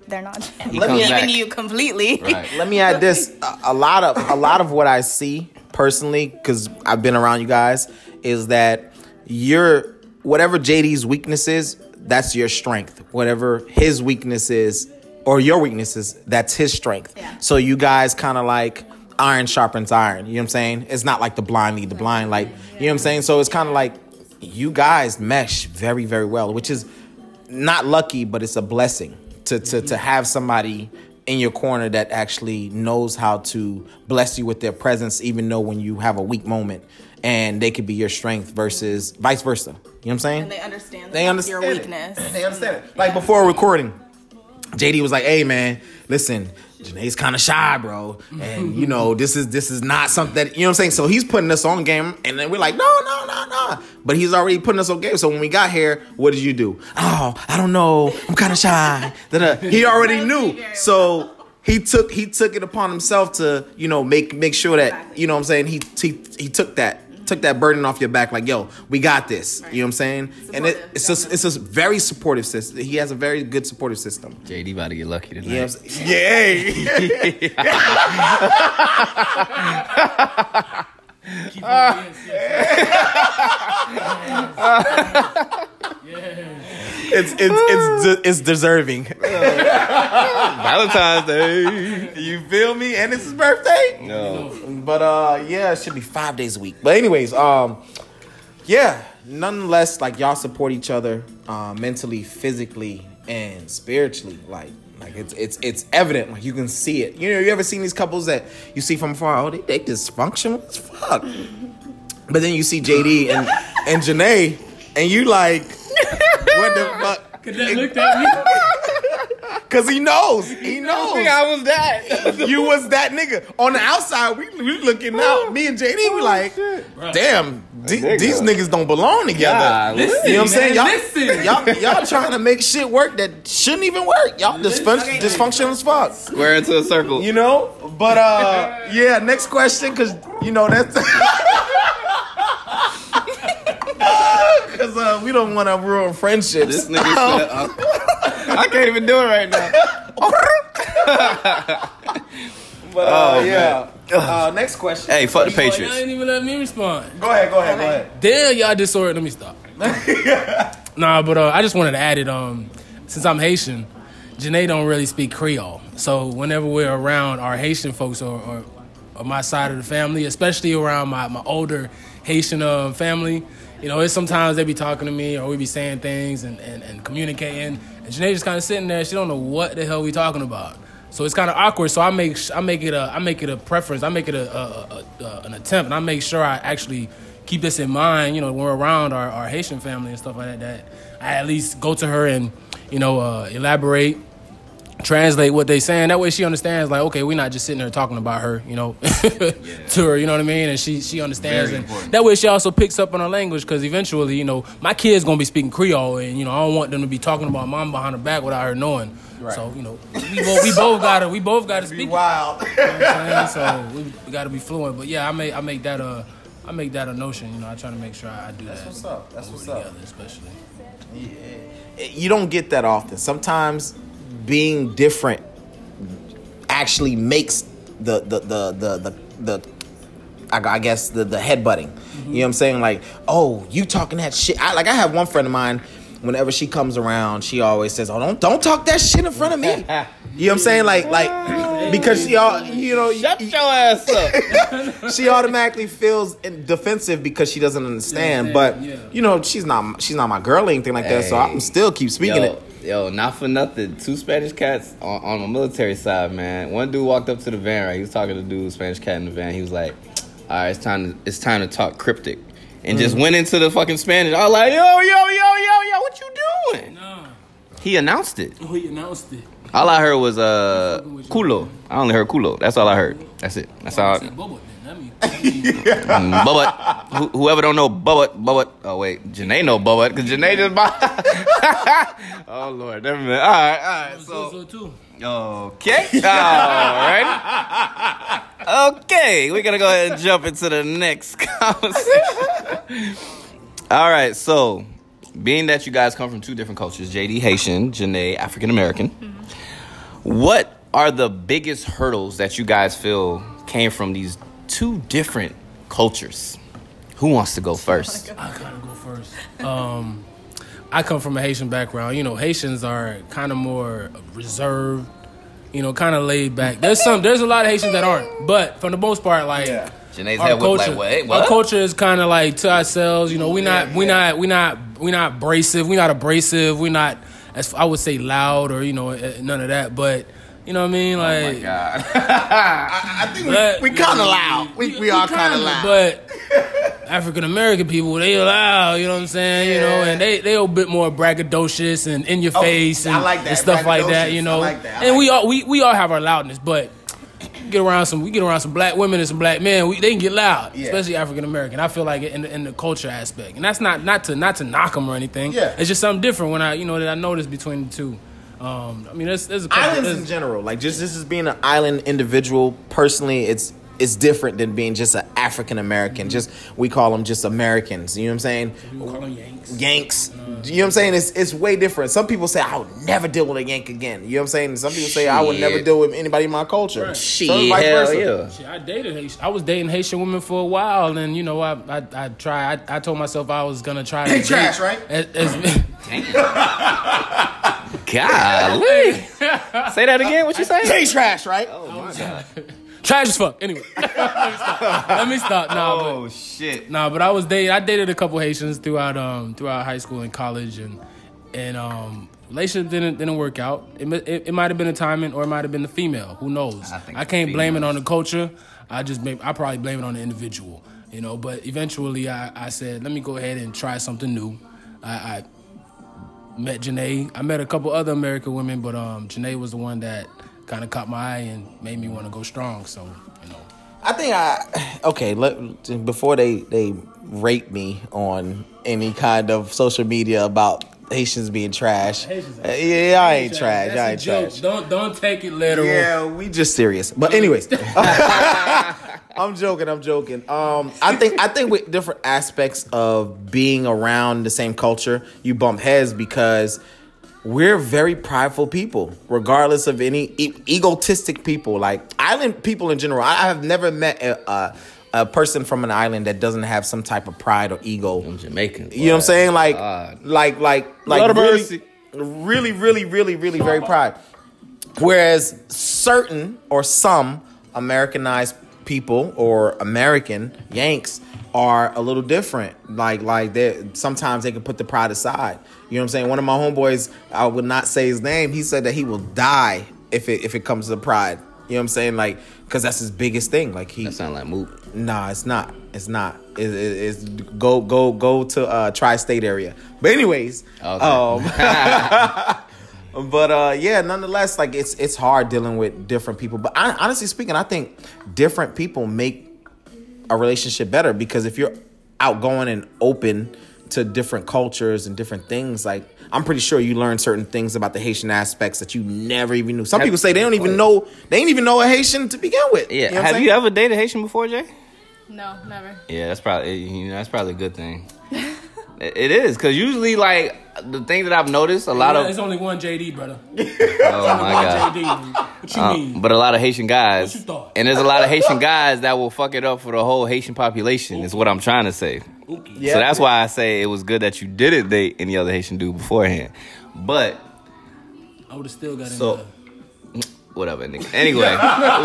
they're not He Let me- comes back. leaving you completely. Right. Let me add this: a, a lot of a lot of what I see personally, because I've been around you guys, is that you're whatever JD's weakness is. that's your strength. Whatever his weakness is, or your weaknesses, that's his strength. Yeah. So you guys kind of like iron sharpens iron. You know what I'm saying? It's not like the blind lead the blind. Like you know what I'm saying. So it's kind of like you guys mesh very very well, which is not lucky, but it's a blessing to to to mm-hmm. have somebody in your corner that actually knows how to bless you with their presence, even though when you have a weak moment, and they could be your strength versus vice versa. You know what I'm saying? And they understand They understand your it. weakness. They understand it. Like before recording, JD was like, "Hey man, listen, Janae's kind of shy, bro, and you know this is this is not something that you know what I'm saying." So he's putting us on game, and then we're like, "No, no, no, no," but he's already putting us on game. So when we got here, what did you do? Oh, I don't know, I'm kind of shy. He already knew, so. He took he took it upon himself to you know make make sure that you know what I'm saying he he he took that took that burden off your back like yo we got this you know what I'm saying and it, Supportive, it's just it's a very supportive system he has a very good supportive system JD about to get lucky tonight. you know what I'm saying? yeah Keep on it's it's it's de- it's deserving Valentine's Day. you feel me and it's his birthday No. But uh yeah it should be five days a week. But anyways um yeah nonetheless like y'all support each other uh mentally physically and spiritually. Like like it's it's it's evident. Like you can see it. You know you ever seen these couples that you see from afar? Oh they, they dysfunctional as fuck. But then you see jd and and Janae and you like what the fuck? Cause that looked at me. Cause he knows, he knows. I was that. you was that nigga. On the outside, we, we looking out. Me and JD, we like, damn, the- nigga. these niggas don't belong together. God, you know what I'm saying? Y'all, Listen. y'all, y'all trying to make shit work that shouldn't even work. Y'all dysfun- dysfunctional as fuck. Square into a circle. You know? But uh, yeah. Next question, cause you know that's. Cause uh, we don't want to ruin friendships. This nigga said, uh, I can't even do it right now. But uh, yeah. Uh, next question. Hey, fuck the Y'all Patriots. didn't even let me respond. Go ahead. Go ahead. Go ahead. Damn, y'all disordered. Let me stop. nah, but uh, I just wanted to add it. Um, since I'm Haitian, Janae don't really speak Creole, so whenever we're around our Haitian folks or, or, or my side of the family, especially around my, my older Haitian uh, family, you know, it's sometimes they be talking to me or we be saying things and, and, and communicating, and Janae just kind of sitting there. She don't know what the hell we talking about. So it's kind of awkward. So I make I make it a I make it a preference. I make it a, a, a, a an attempt, and I make sure I actually keep this in mind. You know, when we're around our, our Haitian family and stuff like that, that I at least go to her and you know uh, elaborate, translate what they saying. That way she understands. Like, okay, we're not just sitting there talking about her. You know, to her. You know what I mean? And she she understands. Very and important. that way she also picks up on her language because eventually, you know, my kid's gonna be speaking Creole, and you know, I don't want them to be talking about mom behind her back without her knowing. So you know, we both we both gotta we both gotta speak. it. Wild. You know what I'm saying? So we, we got to be fluent. But yeah, I make I make that a I make that a notion. You know, I try to make sure I do that. That's what's up. That's what's up. especially. you don't get that often. Sometimes being different actually makes the the the the the, the I I guess the the headbutting. You know what I'm saying? Like, oh, you talking that shit. I like I have one friend of mine. Whenever she comes around, she always says, "Oh, don't don't talk that shit in front of me." You know what I'm saying? Like like because she all you know Shut your ass up. she automatically feels defensive because she doesn't understand. Yeah, But yeah. you know she's not she's not my girl or anything like that. So I'm still keep speaking Yo, it. Yo, not for nothing. Two Spanish cats on, on my military side, man. One dude walked up to the van, right? He was talking to the dude, Spanish cat in the van. He was like, "All right, it's time to it's time to talk cryptic," and Mm. just went into the fucking Spanish. I was like, "Yo, yo, yo, yo, yo, what you doing?" No, He announced it. oh, he announced it. All I heard was uh culo. I only heard culo. That's all I heard. That's it. That's all. I Mm, Bubba, who, whoever don't know Bubba, Bubba. Oh wait, Janae know Bubba because Janae just bought. oh lord, never mind. All right, all right. so, So so too. okay, all right. Okay, we're gonna go ahead and jump into the next conversation. All right, so being that you guys come from two different cultures, JD Haitian, Janae African American, what are the biggest hurdles that you guys feel came from these two different cultures? Who wants to go first? I gotta go first. Um, I come from a Haitian background. You know, Haitians are kind of more reserved. You know, kind of laid back. There's some. There's a lot of Haitians that aren't, but for the most part, like. Yeah. Janae's Our head culture, like, wait, our culture is kind of like to ourselves. You know, we not, we not, we not, we not abrasive. We not abrasive. We not, as I would say, loud or you know, eh, none of that. But you know what I mean? Oh Like, my god. I think But- we, we kind of loud. We, we, are kind of loud. But African American people, they loud, you know what I'm saying? You know, Yeah. and they they a bit more braggadocious and in your Oh, face and, like that, and stuff like that, you know. I like that, I and like we all we, we all have our loudness, but get around some we get around some black women and some black men, we, they can get loud, Yeah. especially African American. I feel like in the, in the culture aspect, and that's not not to not to knock them or anything. Yeah. it's just something different when I you know that I noticed between the two. Um, I mean, there's, there's a couple, Islands there's- in general, like just this is being an island individual. Personally, it's it's different than being just an African American. Just we call them just Americans. You know what I'm saying? we call them Yanks. Yanks. You know what I'm saying? It's it's way different. Some people say I would never deal with a Yank again. You know what I'm saying? Some people say I would never deal with anybody in my culture. Right. Shit, So vice hell versa. yeah. Shit, I dated Haitian. I was dating Haitian women for a while, and you know, I I, I try. I, I told myself I was gonna try. They to trash, right? As, as, Golly. Say that again. What you say? They trash, right? Oh my god. trash as fuck. Anyway, let me stop. Let me stop. Nah, but, Oh shit. nah, but I was dating. I dated a couple Haitians throughout um throughout high school and college, and and um relationship didn't didn't work out. It mi- it, it might have been the timing, or it might have been the female. Who knows? I think I can't blame it on the culture. I just may, I probably blame it on the individual. You know, but eventually I, I said, let me go ahead and try something new. I, I met Janae. I met a couple other American women, but um, Janae was the one that kind of caught my eye and made me want to go strong. So, you know. I think I okay. Let, before they they rate me on any kind of social media about Haitians being trash. Haitians Uh, yeah, I ain't trash. That's I a ain't joke. trash. Don't don't take it literal. Yeah, we just serious. But anyways, I'm joking. I'm joking. Um, I think I think with different aspects of being around the same culture, you bump heads because we're very prideful people, regardless of any e- egotistic people. Like island people in general, I have never met a, a a person from an island that doesn't have some type of pride or ego. I'm Jamaican. You know what I'm saying? Like, like, like, like, Lord really, really, really, really, really, very proud. Whereas certain or some Americanized people or American Yanks are a little different. Like, like they sometimes they can put the pride aside. You know what I'm saying? One of my homeboys, I would not say his name. He said that he will die if it if it comes to pride. You know what I'm saying? Like, because that's his biggest thing. Like he That sound like Moot. Nah, it's not. It's not. It, it, it's go go go to uh tri-state area. But anyways, Okay. um, but uh, yeah, nonetheless, like it's it's hard dealing with different people. But I, honestly speaking, I think different people make a relationship better because if you're outgoing and open to different cultures and different things, like I'm pretty sure you learn certain things about the Haitian aspects that you never even knew. Some Have- people say they don't even know they ain't even know a Haitian to begin with. Yeah. You know Have saying? you ever dated Haitian before, Jay? No, never. Yeah, that's probably you know that's probably a good thing. it it is because usually like the thing that I've noticed a lot Yeah, of There's only one JD, brother. oh my god. JD. What you Uh, mean? but a lot of Haitian guys, What you thought? and there's a lot of Haitian guys that will fuck it up for the whole Haitian population. Is what I'm trying to say. Yeah. So that's why I say it was good that you didn't date any other Haitian dude beforehand. But I would have still got in So- there. Whatever, nigga. Anyway,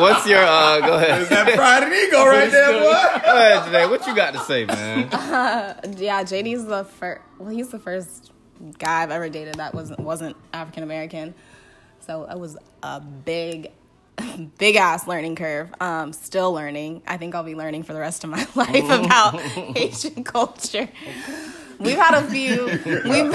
what's your uh? Go ahead. that pride and ego right there, boy. Go ahead, Janae. What you got to say, man? Yeah, JD's the first. Well, he's the first guy I've ever dated that wasn't wasn't African American. So it was a big, big ass learning curve. Um, still learning. I think I'll be learning for the rest of my life about Asian culture. We've had a few. We've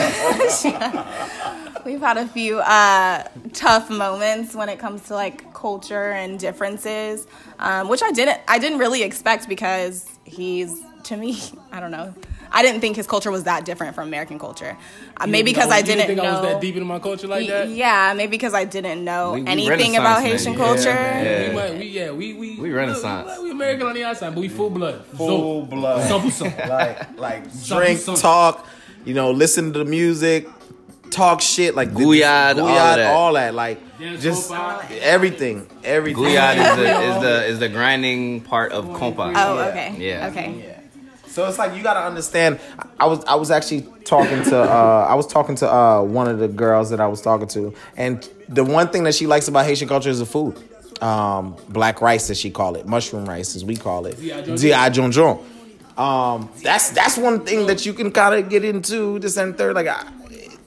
we've had a few uh, tough moments when it comes to like culture and differences, um, which I didn't. I didn't really expect because he's to me. I don't know. I didn't think his culture was that different from American culture. Uh, maybe because I didn't think know. I was that deep into my culture like that. Yeah, maybe because I didn't know We- we anything about Haitian man. culture. Yeah. We, might, we yeah we we We Renaissance. We, we American on the outside, but we full blood. Full blood. Some some. like like drink, talk, you know, listen to the music, talk shit, like this- Gouyad, all that. all that, like Dance just compa. everything, everything. Gouyad is the is the is the grinding part of compa. Oh, okay. Yeah. Okay. So it's like you gotta understand. I was I was actually talking to uh, I was talking to uh, one of the girls that I was talking to, and the one thing that she likes about Haitian culture is the food. Um, black rice, as she call it, mushroom rice, as we call it, Di jonjon. Um, that's that's one thing that you can kind of get into this and third. Like I,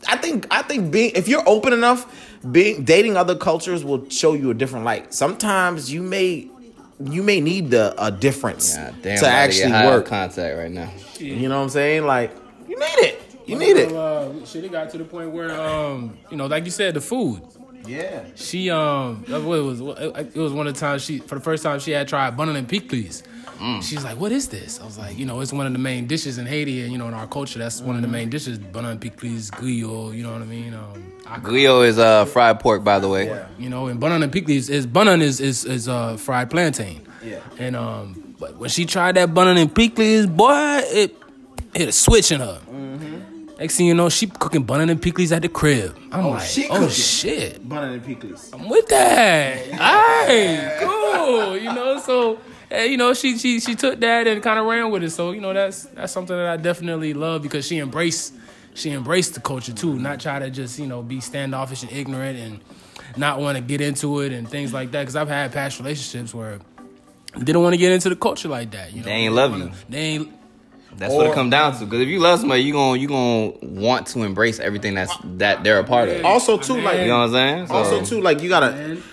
I think I think being if you're open enough, being dating other cultures will show you a different light. Sometimes you may you may need the a difference God damn, to I'm actually get work. contact right now. You know what I'm saying? Like you need it. You need it. Uh, shit, it got to the point where, um, you know, like you said, the food. Yeah. She um, that was it was one of the times she for the first time she had tried bun and pickles. Mm. She's like, "What is this?" I was like, "You know, it's one of the main dishes in Haiti, and you know, in our culture, that's one of the Mm-hmm. main dishes: bun and pickles, griot. You know what I mean? Um, I- Griot is uh, fried pork, by the way. you know, and bun and pickles is bun is is is uh, fried plantain. Yeah. And um, but when she tried that bun and pickles, boy, it hit a switch in her. Next thing you know, she cooking bun and pickles at the crib. I'm like, she oh shit. Bun and pickles. I'm with that. Alright, cool. You know, so you know, she she she took that and kind of ran with it. So you know, that's that's something that I definitely love because she embraced she embraced the culture too, not try to just you know be standoffish and ignorant and not want to get into it and things like that. Because I've had past relationships where didn't want to get into the culture like that. You know, They ain't love wanna- you. They ain't. That's what it come down to. Because if you love somebody, you gonna you gonna want to embrace everything that's that they're a part of. Also too, like You know what I'm saying? So, also too, like you gotta. Man.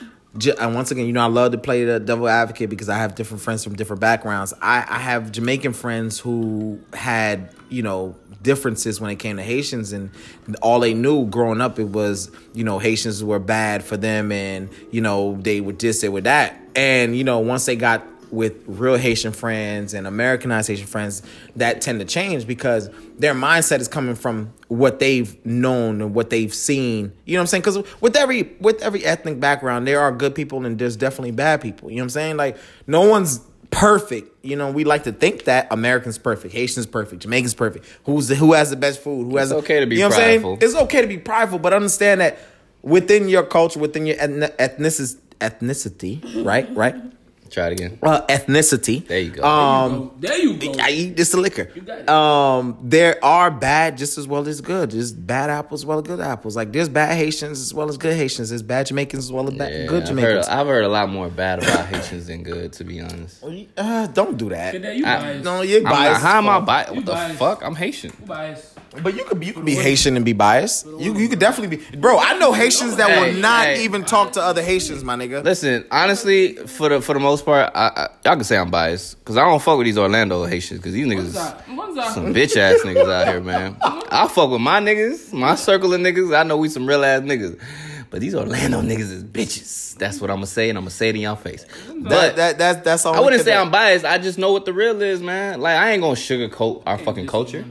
And once again, you know, I love to play the devil advocate because I have different friends from different backgrounds. I, I have Jamaican friends who had, you know, differences when it came to Haitians, and all they knew growing up it was, you know, Haitians were bad for them, and you know they would this, they would that, and you know once they got with real Haitian friends and Americanized Haitian friends, that tend to change because their mindset is coming from what they've known and what they've seen. You know what I'm saying? Because with every with every ethnic background, there are good people and there's definitely bad people. You know what I'm saying? Like no one's perfect. You know, we like to think that Americans perfect, Haitians perfect, Jamaicans perfect. Who's the, who has the best food? Who has It's okay to be you know what I'm saying? It's okay to be prideful, but understand that within your culture, within your ethni- ethnicity, ethnicity, right, right, try it again. uh, ethnicity. There you go. Um, there you go. I eat this the liquor. got it. Um, there are bad just as well as good. There's bad apples as well as good apples. Like there's bad Haitians as well as good Haitians. There's bad Jamaicans as well as bad, Yeah, good I've heard, Jamaicans. I've heard a lot more bad about Haitians than good, to be honest. Uh, don't do that. That you I- biased. No, you're I'm not, biased. how am I as fuck. biased? You What the biased. fuck? I'm Haitian. You biased. But you could be, you could be Haitian and be biased. You you could definitely be, bro. I know Haitians that Hey, will not hey. even talk to other Haitians, my nigga. Listen, honestly, for the for the most part, I, I, y'all can say I'm biased because I don't fuck with these Orlando Haitians because these niggas some bitch ass niggas out here, man. I fuck with my niggas, my circle of niggas. I know we some real ass niggas, but these Orlando niggas is bitches. That's what I'm gonna say, and I'm gonna say it in y'all face. But That, that, that, that's all. I we wouldn't can say do. I'm biased. I just know what the real is, man. Like I ain't gonna sugarcoat our fucking culture.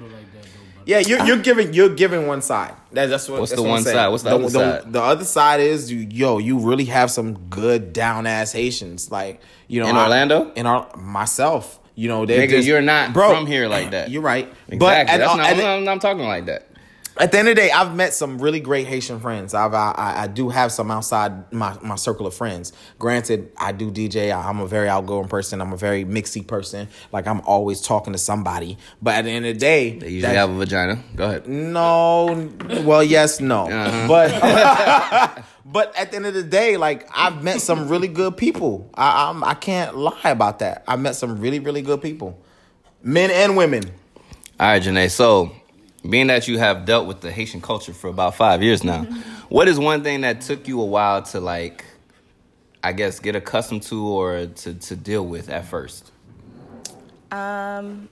Yeah, you're, you're giving you're giving one side. That, that's what. What's that's the what I'm one side? What's the other side? The other side is you, yo, you really have some good down ass Haitians, like you know In I- Orlando? In our myself, you know, they're Nigga, just- you're not from here like that. You're right, Exactly. but at, That's uh, not, I'm, not, I'm talking like that. At the end of the day, I've met some really great Haitian friends. I've I, I, do have some outside my, my circle of friends. Granted, I do DJ. I, I'm a very outgoing person. I'm a very mixy person. Like I'm always talking to somebody. But at the end of the day, They usually that- have a vagina. Go ahead. no, well, yes, no, Uh-huh. but but at the end of the day, like I've met some really good people. I I'm, I can't lie about that. I met some really really good people, men and women. All right, Janae. So, being that you have dealt with the Haitian culture for about five years now, what is one thing that took you a while to like, I guess, get accustomed to or to to deal with at first? Um,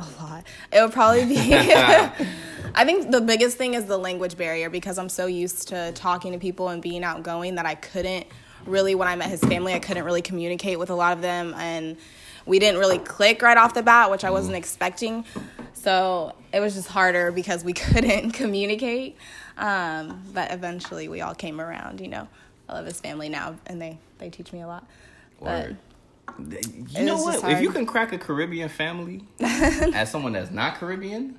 a lot. It would probably be. I think the biggest thing is the language barrier because I'm so used to talking to people and being outgoing that I couldn't really, when I met his family, I couldn't really communicate with a lot of them. And we didn't really click right off the bat, which I wasn't expecting. So it was just harder because we couldn't communicate. Um, but eventually we all came around, you know. I love his family now and they, they teach me a lot. But Word. You know what? If you can crack a Caribbean family as someone that's not Caribbean,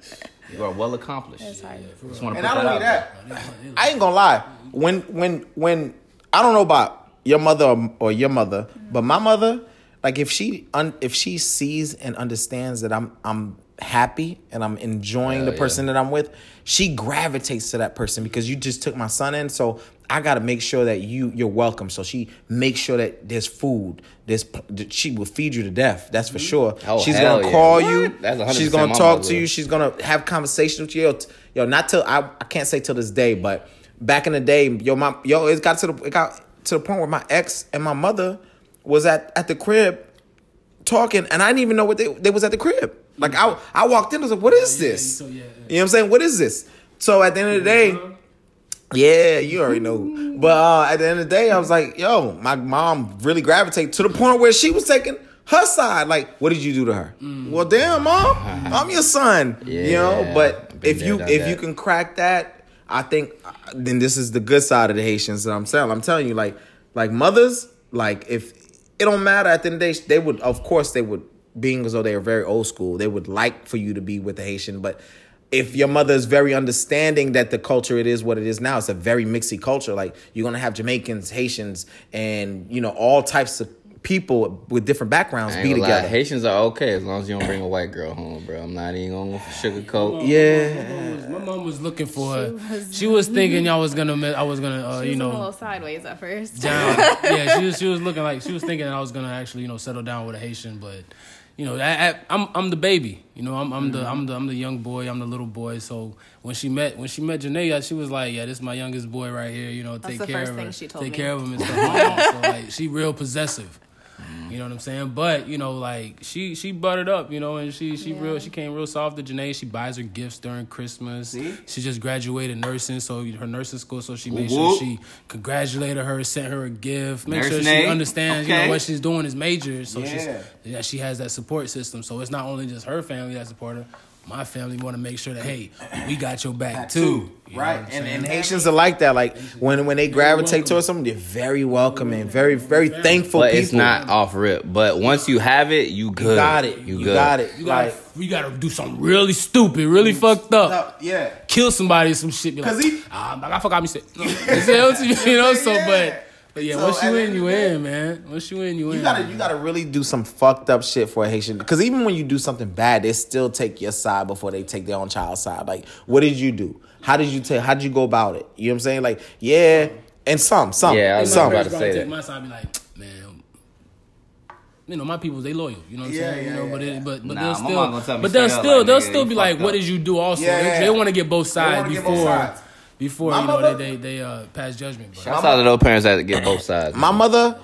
you are well accomplished. it's hard. Just want to And put I don't out need that. I ain't gonna lie. When when when I don't know about your mother or, or your mother, but my mother, like if she un, if she sees and understands that I'm I'm happy and I'm enjoying Hell the yeah. person that I'm with, she gravitates to that person because you just took my son in. So I got to make sure that you you're welcome. So she makes sure that there's food. There's she will feed you to death. That's for sure. Oh, she's gonna yeah. call What? you. That's 100% she's gonna talk to you. She's gonna have conversations with you. Yo, yo not till I, I can't say till this day, but back in the day, yo, my yo, it got to the it got to the point where my ex and my mother was at at the crib talking, and I didn't even know what they they was at the crib. Like I I walked in, I was like, "What is Yeah, this?" so, yeah, yeah. You know what I'm saying? What is this? So at the end of the day, yeah, you already know. But uh, at the end of the day, I was like, "Yo, my mom really gravitated to the point where she was taking." Her side, like, what did you do to her? Well, damn, mom, I'm your son. you know, but been if there, you done if you can crack that, I think uh, then this is the good side of the Haitians that I'm telling. I'm telling you, like, like mothers, like if it don't matter at the end of the day, they would, of course, they would, being as though they are very old school, they would like for you to be with the Haitian, but if your mother is very understanding that the culture it is what it is now, it's a very mixy culture. Like you're gonna have Jamaicans, Haitians, and you know all types of people with different backgrounds be gonna lie, together. Haitians are okay as long as you don't bring a white girl home, bro. I'm not even gonna sugarcoat. Yeah. My mom was looking for her. She was thinking y'all was gonna, I was gonna, uh, She you was looking a know, little sideways at first. down. yeah, she was, she was looking like she was thinking that I was gonna actually, you know, settle down with a Haitian, but you know, I, I, I'm I'm the baby. You know, I'm I'm the I'm the I'm the young boy. I'm the little boy. So when she met when she met Janae, she was like, "Yeah, this is my youngest boy right here. You know, take care of her, thing she told take me. care of him and stuff." so like, she real possessive. You know what I'm saying? But you know, like she she buttered up, you know, and she she real she came real soft to Janae. She buys her gifts during Christmas. She just graduated nursing, so her nursing school. So she made sure she congratulated her, sent her a gift, make sure Nurse she Nay. understands, you know, what she's doing is major. So Yeah. she's yeah, she has that support system. So it's not only just her family that support her. My family want to make sure that hey, we got your back too. You right. And, saying? and Haitians are like that. Like when when they gravitate towards something, they're very welcoming, very very thankful But people. it's not off rip. But once you have it, you good. got it. You, You good. got it. you gotta, Like- we gotta do something really stupid, really fucked up. yeah. kill somebody or some shit. Be like, 'Cause he- ah, I forgot me say. You see what I'm saying? you know, so Yeah. but but yeah, So once you at the in, you of the in, man. Once you in, you in. You gotta you gotta really do some fucked up shit for a Haitian. Because even when you do something bad, they still take your side before they take their own child's side. Like, what did you do? How did you take? How did you go about it? You know what I'm saying? Like, yeah, and some, some, Yeah, I was some. about to say take that. My side, be like, man. You know, my people, they loyal. You know what I'm Yeah, saying? yeah, you know, yeah, but it, but but Nah, they'll still, mom gonna tell me but they'll still, like, they'll nigga, still be like, fucked what did you do? Also, Yeah, they, yeah. they want to get both sides wanna get both before sides. Before My you know mother- they they they uh, pass judgment. But Shouts out to those parents that get both sides. My mother,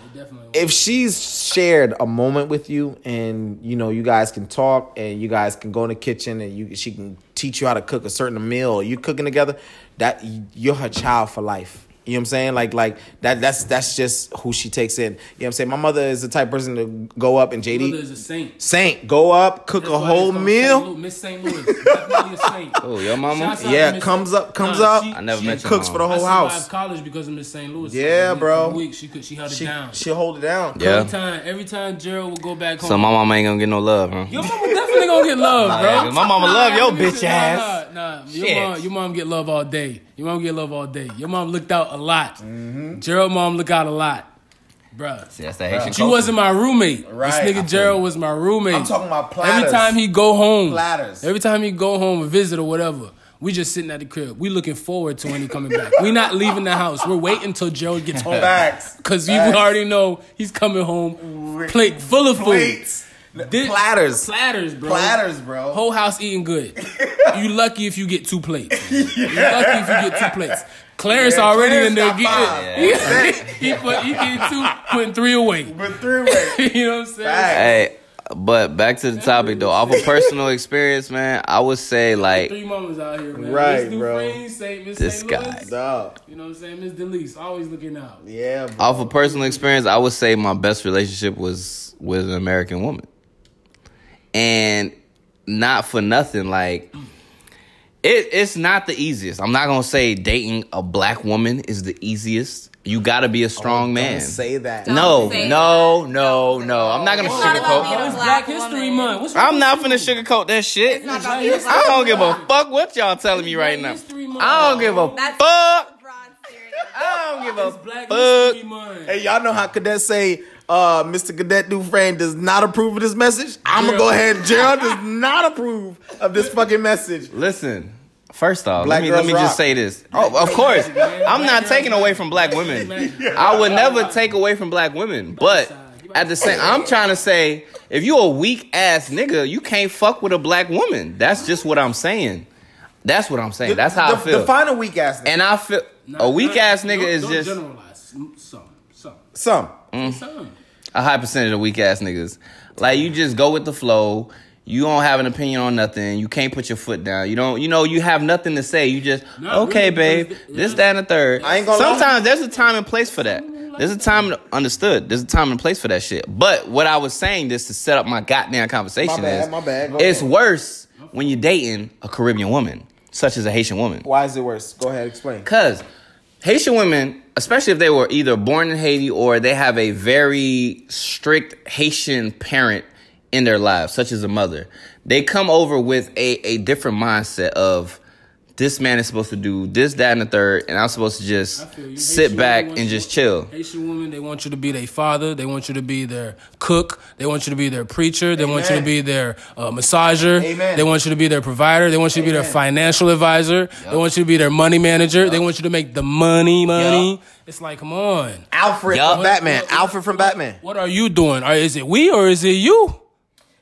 if she's shared a moment with you, and you know you guys can talk, and you guys can go in the kitchen, and you she can teach you how to cook a certain meal, you cooking together, that you're her child for life. You know what I'm saying? Like like that that's that's just who she takes in. You know what I'm saying? My mother is the type of person to go up and JD. Mother is a saint. Saint, go up, cook That's a whole meal. St. Louis, Miss St. Louis, definitely a saint. Oh, your mama? Shouts Yeah, Miss comes up, comes Nah, up. she- I never she met your cooks mom. for the I whole survived house. college because of Miss St. Louis. Yeah, For a bro. week, she could, she held it down. she'll hold it down. Yeah. Every time, every time Gerald would go back home. So my mama ain't gonna get no love, huh? your mama definitely gonna get love, bro. Yeah, 'cause my mama love your bitch ass. Nah, nah, your Shit. mom, your mom get love all day. Your mom get love all day. Your mom looked out a lot. Mm-hmm. Gerald mom look out a lot, bruh. See, that's that Haitian She wasn't my roommate. Right, This feel nigga Gerald was my roommate. I'm talking about Every time he go home, Platters. Every time he go home and visit or whatever, we just sitting at the crib. We looking forward to when he coming back. we not leaving the house. We're waiting until Gerald gets home. Facts. Cause you Facts. already know he's coming home, plate full of food. Plates. This- Platters. Platters, bro. Platters, bro. Whole house eating good. you lucky if you get two plates. You lucky if you get two plates. Clarence Yeah, already Clarence in there got getting. five. He, put he getting two, putting three away. But three away. you know what I'm saying? Facts. Hey, but back to the topic though. Off of personal experience, man, I would say like Three mamas out here, man. Right, Miss bro. Dufresne, Saint Miss This St. guy. Louis. Dog. You know what I'm saying? Miss Delise, always looking out. Yeah, bro. off of personal experience, I would say my best relationship was with an American woman. And not for nothing, like it, it's not the easiest. I'm not gonna say dating a black woman is the easiest. You gotta be a oh, strong man. Don't say that. Don't no, say no, that. no, Don't no. I'm not gonna It's not about being sugarcoat. a It's black Black History woman. Month. What's I'm not with finna sugarcoat that shit. It's not about Black being a History I don't give a fuck what y'all telling me right now. Month. I don't give a That's fuck. I don't give a Black fuck. History Month. Hey, y'all know how could that say Uh, Mr. Cadet Dufresne does not approve of this message. I'm gonna go ahead. Gerald does not approve of this fucking message. Listen, first off, Black let me let me rock. just say this. Oh, of course, I'm not taking away from black women. I would never take away from black women, but at the same, I'm trying to say, if you a weak ass nigga, you can't fuck with a black woman. That's just what I'm saying. That's what I'm saying. That's how I De- feel. Define a weak ass nigga. And I feel a weak ass nigga Don't- is don't just generalize. Some, some, Some. some. A high percentage of weak ass niggas. Like you just go with the flow. You don't have an opinion on nothing. You can't put your foot down. You don't. You know. You have nothing to say. You just Not okay, really, babe. because- This, that, and the third. I ain't gonna lie. Sometimes there's a time and place for that. There's a time understood. There's a time and place for that shit. But what I was saying just to set up my goddamn conversation My bad, is, my bad. Go it's ahead. worse when you're dating a Caribbean woman, such as a Haitian woman. Why is it worse? Go ahead, explain. Because Haitian women, especially if they were either born in Haiti or they have a very strict Haitian parent in their lives, such as a mother, they come over with a, a different mindset of this man is supposed to do this, that, and the third, and I'm supposed to just sit Haitian back and just chill. Haitian women, they want you to be their father. They want you to be their cook. They want you to be their preacher. They want you to be their uh, massager. Amen. They want you to be their provider. They want you to be their financial advisor. They want you to be their money manager. They want you to make the money, money. Yup. It's like, come on. Alfred Yup. from Batman. What- Alfred from Batman. What are you doing? Or is it we or is it you?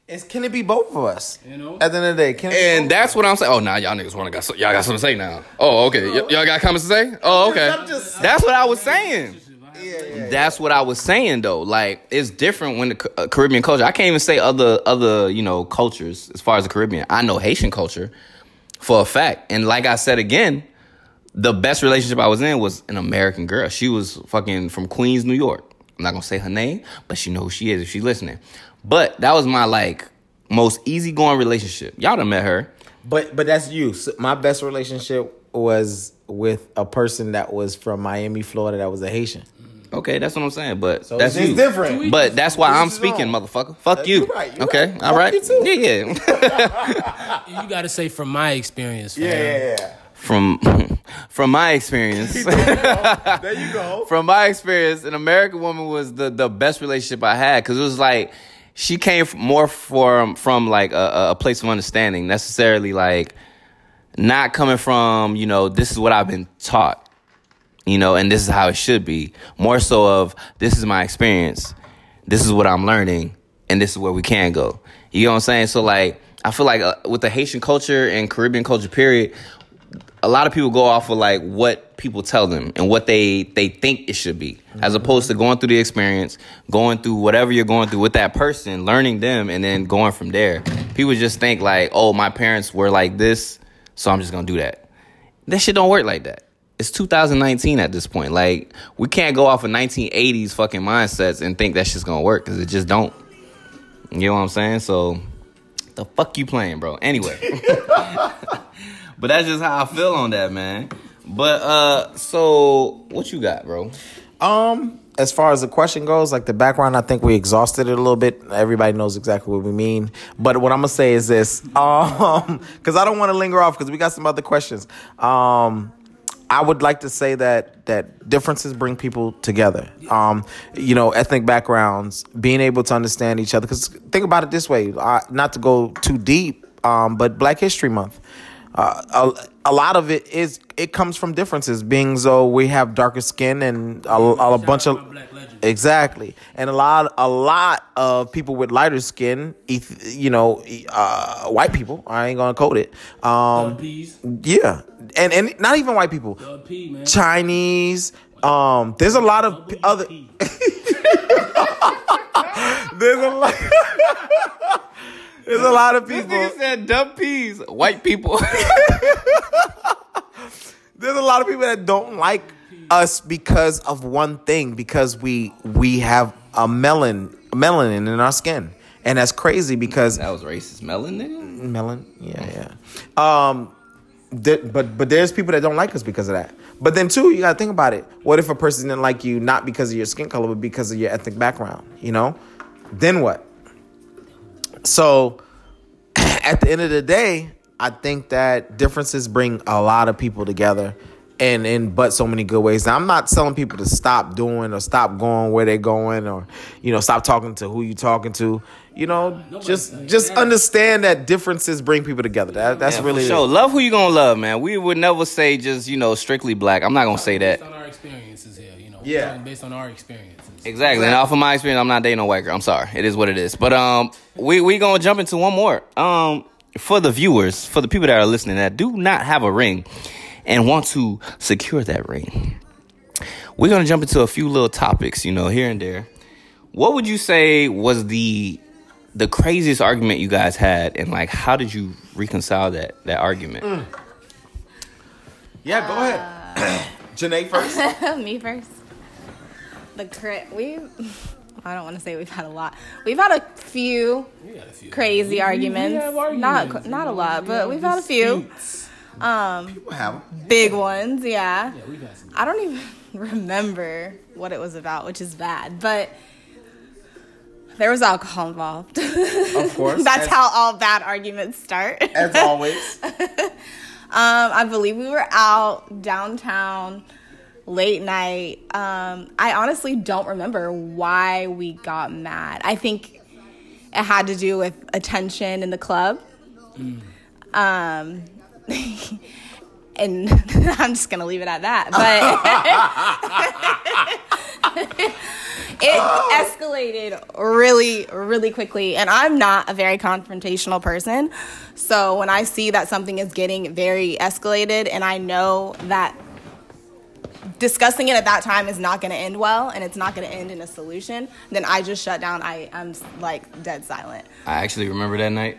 It's, can it be both of us? You know? At the end of the day, can it be And both? that's what I'm saying. Oh, now y'all niggas want to got y'all got something to say now. Oh, okay. Y- y'all got comments to say? Oh, okay. I'm just- That's what I was saying. Yeah, That's what I was saying though. Like it's different when the uh, Caribbean culture. I can't even say other other you know cultures as far as the Caribbean. I know Haitian culture for a fact. And like I said again, the best relationship I was in was an American girl. She was fucking from Queens, New York. I'm not gonna say her name, but she know who she is if she's listening. But that was my like most easygoing relationship. Y'all done met her. But but that's you. So my best relationship was with a person that was from Miami, Florida. That was a Haitian. Okay, that's what I'm saying. But So that's it's you. different. But that's why This I'm speaking, wrong. motherfucker. Fuck Uh, you. you're right, you're okay, right. all Fuck you too. Yeah, yeah. You got to say from my experience. fam. yeah. from from my experience, There you go. from my experience, an American woman was the the best relationship I had because it was like she came more from from like a, a place of understanding, necessarily like not coming from you know this is what I've been taught, you know, and this is how it should be. More so of this is my experience, this is what I'm learning, and this is where we can go. You know what I'm saying? So like I feel like uh, with the Haitian culture and Caribbean culture period, a lot of people go off of like what people tell them and what they they think it should be as mm-hmm. opposed to going through the experience going through whatever you're going through with that person learning them and then going from there. People just think like oh my parents were like this so i'm just gonna do that. That shit don't work like that. It's 2019 at this point. Like we can't go off of 1980s fucking mindsets and think that shit's gonna work because it just don't. You know what i'm saying? So the fuck you playing bro? Anyway but that's just how I feel on that, man. But uh so what you got, bro? Um, as far as the question goes, like the background, I think we exhausted it a little bit. Everybody knows exactly what we mean. But what I'm gonna say is this, um, because I don't want to linger off because we got some other questions. Um, I would like to say that that differences bring people together. Um, you know, ethnic backgrounds, being able to understand each other. Because think about it this way, uh, not to go too deep, um, but Black History Month. Uh, a, a lot of it is it comes from differences, being so we have darker skin and a, a, bunch of black legends. exactly, and a lot a lot of people with lighter skin, you know, uh, white people. I ain't gonna code it. Um, yeah, and and not even white people. Dub P, man. Chinese. Um, there's a lot of p- other. There's a lot. there's a lot of This people. nigga said dumb peas, white people. There's a lot of people that don't like us because of one thing because we we have a melon melanin in our skin, and that's crazy because that was racist, melon nigga. melon. Yeah, yeah. Um, but but there's people that don't like us because of that. But then too, you gotta think about it. What if a person didn't like you not because of your skin color, but because of your ethnic background? You know, then what? So at the end of the day, I think that differences bring a lot of people together. and in but so many good ways. Now, I'm not telling people to stop doing or stop going where they're going or you know stop talking to who you're talking to. You know, just just that. understand that differences bring people together. That, that's Yeah, for really sure. it. Love who you gonna love, man. We would never say just you know strictly black. I'm not gonna say that. Based on our experiences here, you know. Yeah. Based on our experiences. Exactly. And off of my experience, I'm not dating no white girl. I'm sorry. It is what it is. But um, we we gonna jump into one more. Um, for the viewers, for the people that are listening that do not have a ring and want to secure that ring, we're gonna jump into a few little topics, you know, here and there. What would you say was the the craziest argument you guys had, and like, how did you reconcile that that argument? Yeah, go ahead. Janae first. Me first. The cra- we. I don't want to say we've had a lot. We've had a few We got a few. crazy We- we- we arguments. have Not arguments, not a you know, lot, we but we've had a few disputes. We'll have 'em. big ones. Yeah. Yeah, we've had some. I don't even remember what it was about, which is bad. But there was alcohol involved. Of course. That's as, how all bad arguments start. as always. Um, I believe we were out downtown late night. Um, I honestly don't remember why we got mad. I think it had to do with attention in the club. Um, and I'm just gonna leave it at that. But it escalated really, really quickly. And I'm not a very confrontational person. So when I see that something is getting very escalated and I know that discussing it at that time is not going to end well and it's not going to end in a solution, then I just shut down. I, I'm like dead silent. I actually remember that night.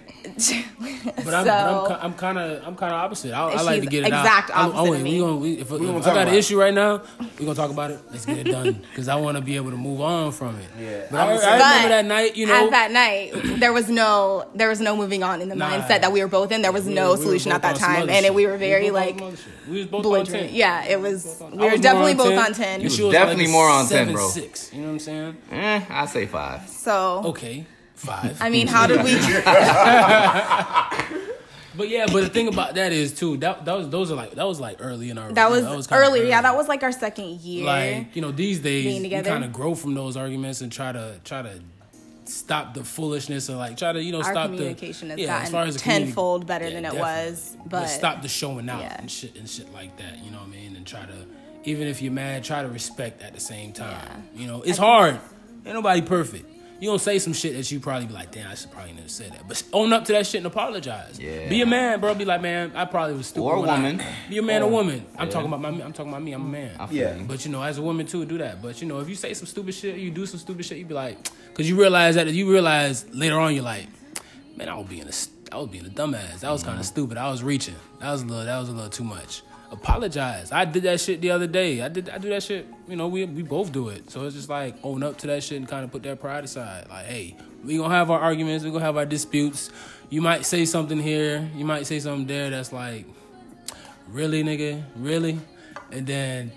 But I'm, so, but I'm, kind of, I'm kind of opposite. I, I like to get it exact out. opposite wait, of we gonna, we, if, if gonna I got an it. issue right now, we gonna talk about it. Let's get it done because I want to be able to move on from it. Yeah. But I, I I'm remember But that night. You know, at that night, there was no there was no moving on in the Nah. mindset that we were both in. There was We no we solution at that time, and it, we were very both on like some we was both on 10. Yeah, it was. We were was definitely both on ten. And she was Definitely more on 10, bro. Six, you know what I'm saying? Eh, I say five. So Okay, five. I mean, how did we? But yeah, but the thing about that is too that that was those are like that was like early in our That was, know, kinda earlier. Yeah, that was like our second year. like you know these days being you together. kind of grow from those arguments and try to try to stop the foolishness or like try to you know our stop communication the has yeah, as far gotten as tenfold better Yeah, than it was. But stop the showing out yeah. and shit and shit like that. You know what I mean? And try to even if you're mad, try to respect at the same time. You know, it's hard. Ain't nobody perfect. You gonna say some shit that you probably be like, damn, I should probably never say that. But own up to that shit and apologize. Yeah. Be a man, bro. Be like, man, I probably was stupid. Or a when I-" woman. Be a man or oh, woman. I'm Yeah. talking about my. I'm talking about me. I'm a man. I feel Yeah. you. But you know, as a woman too, do that. But you know, if you say some stupid shit, you do some stupid shit, you be like, because you realize that you realize later on, you're like, man, I was being a, I was being a dumbass. That was kind of mm-hmm. stupid. I was reaching. That was a little, that was a little too much. Apologize. I did that shit the other day. I did, I do that shit. You know, we we both do it. So it's just like own up to that shit and kind of put that pride aside. Like, hey, we gonna have our arguments. We gonna have our disputes. You might say something here. You might say something there. That's like, really, nigga, really, and then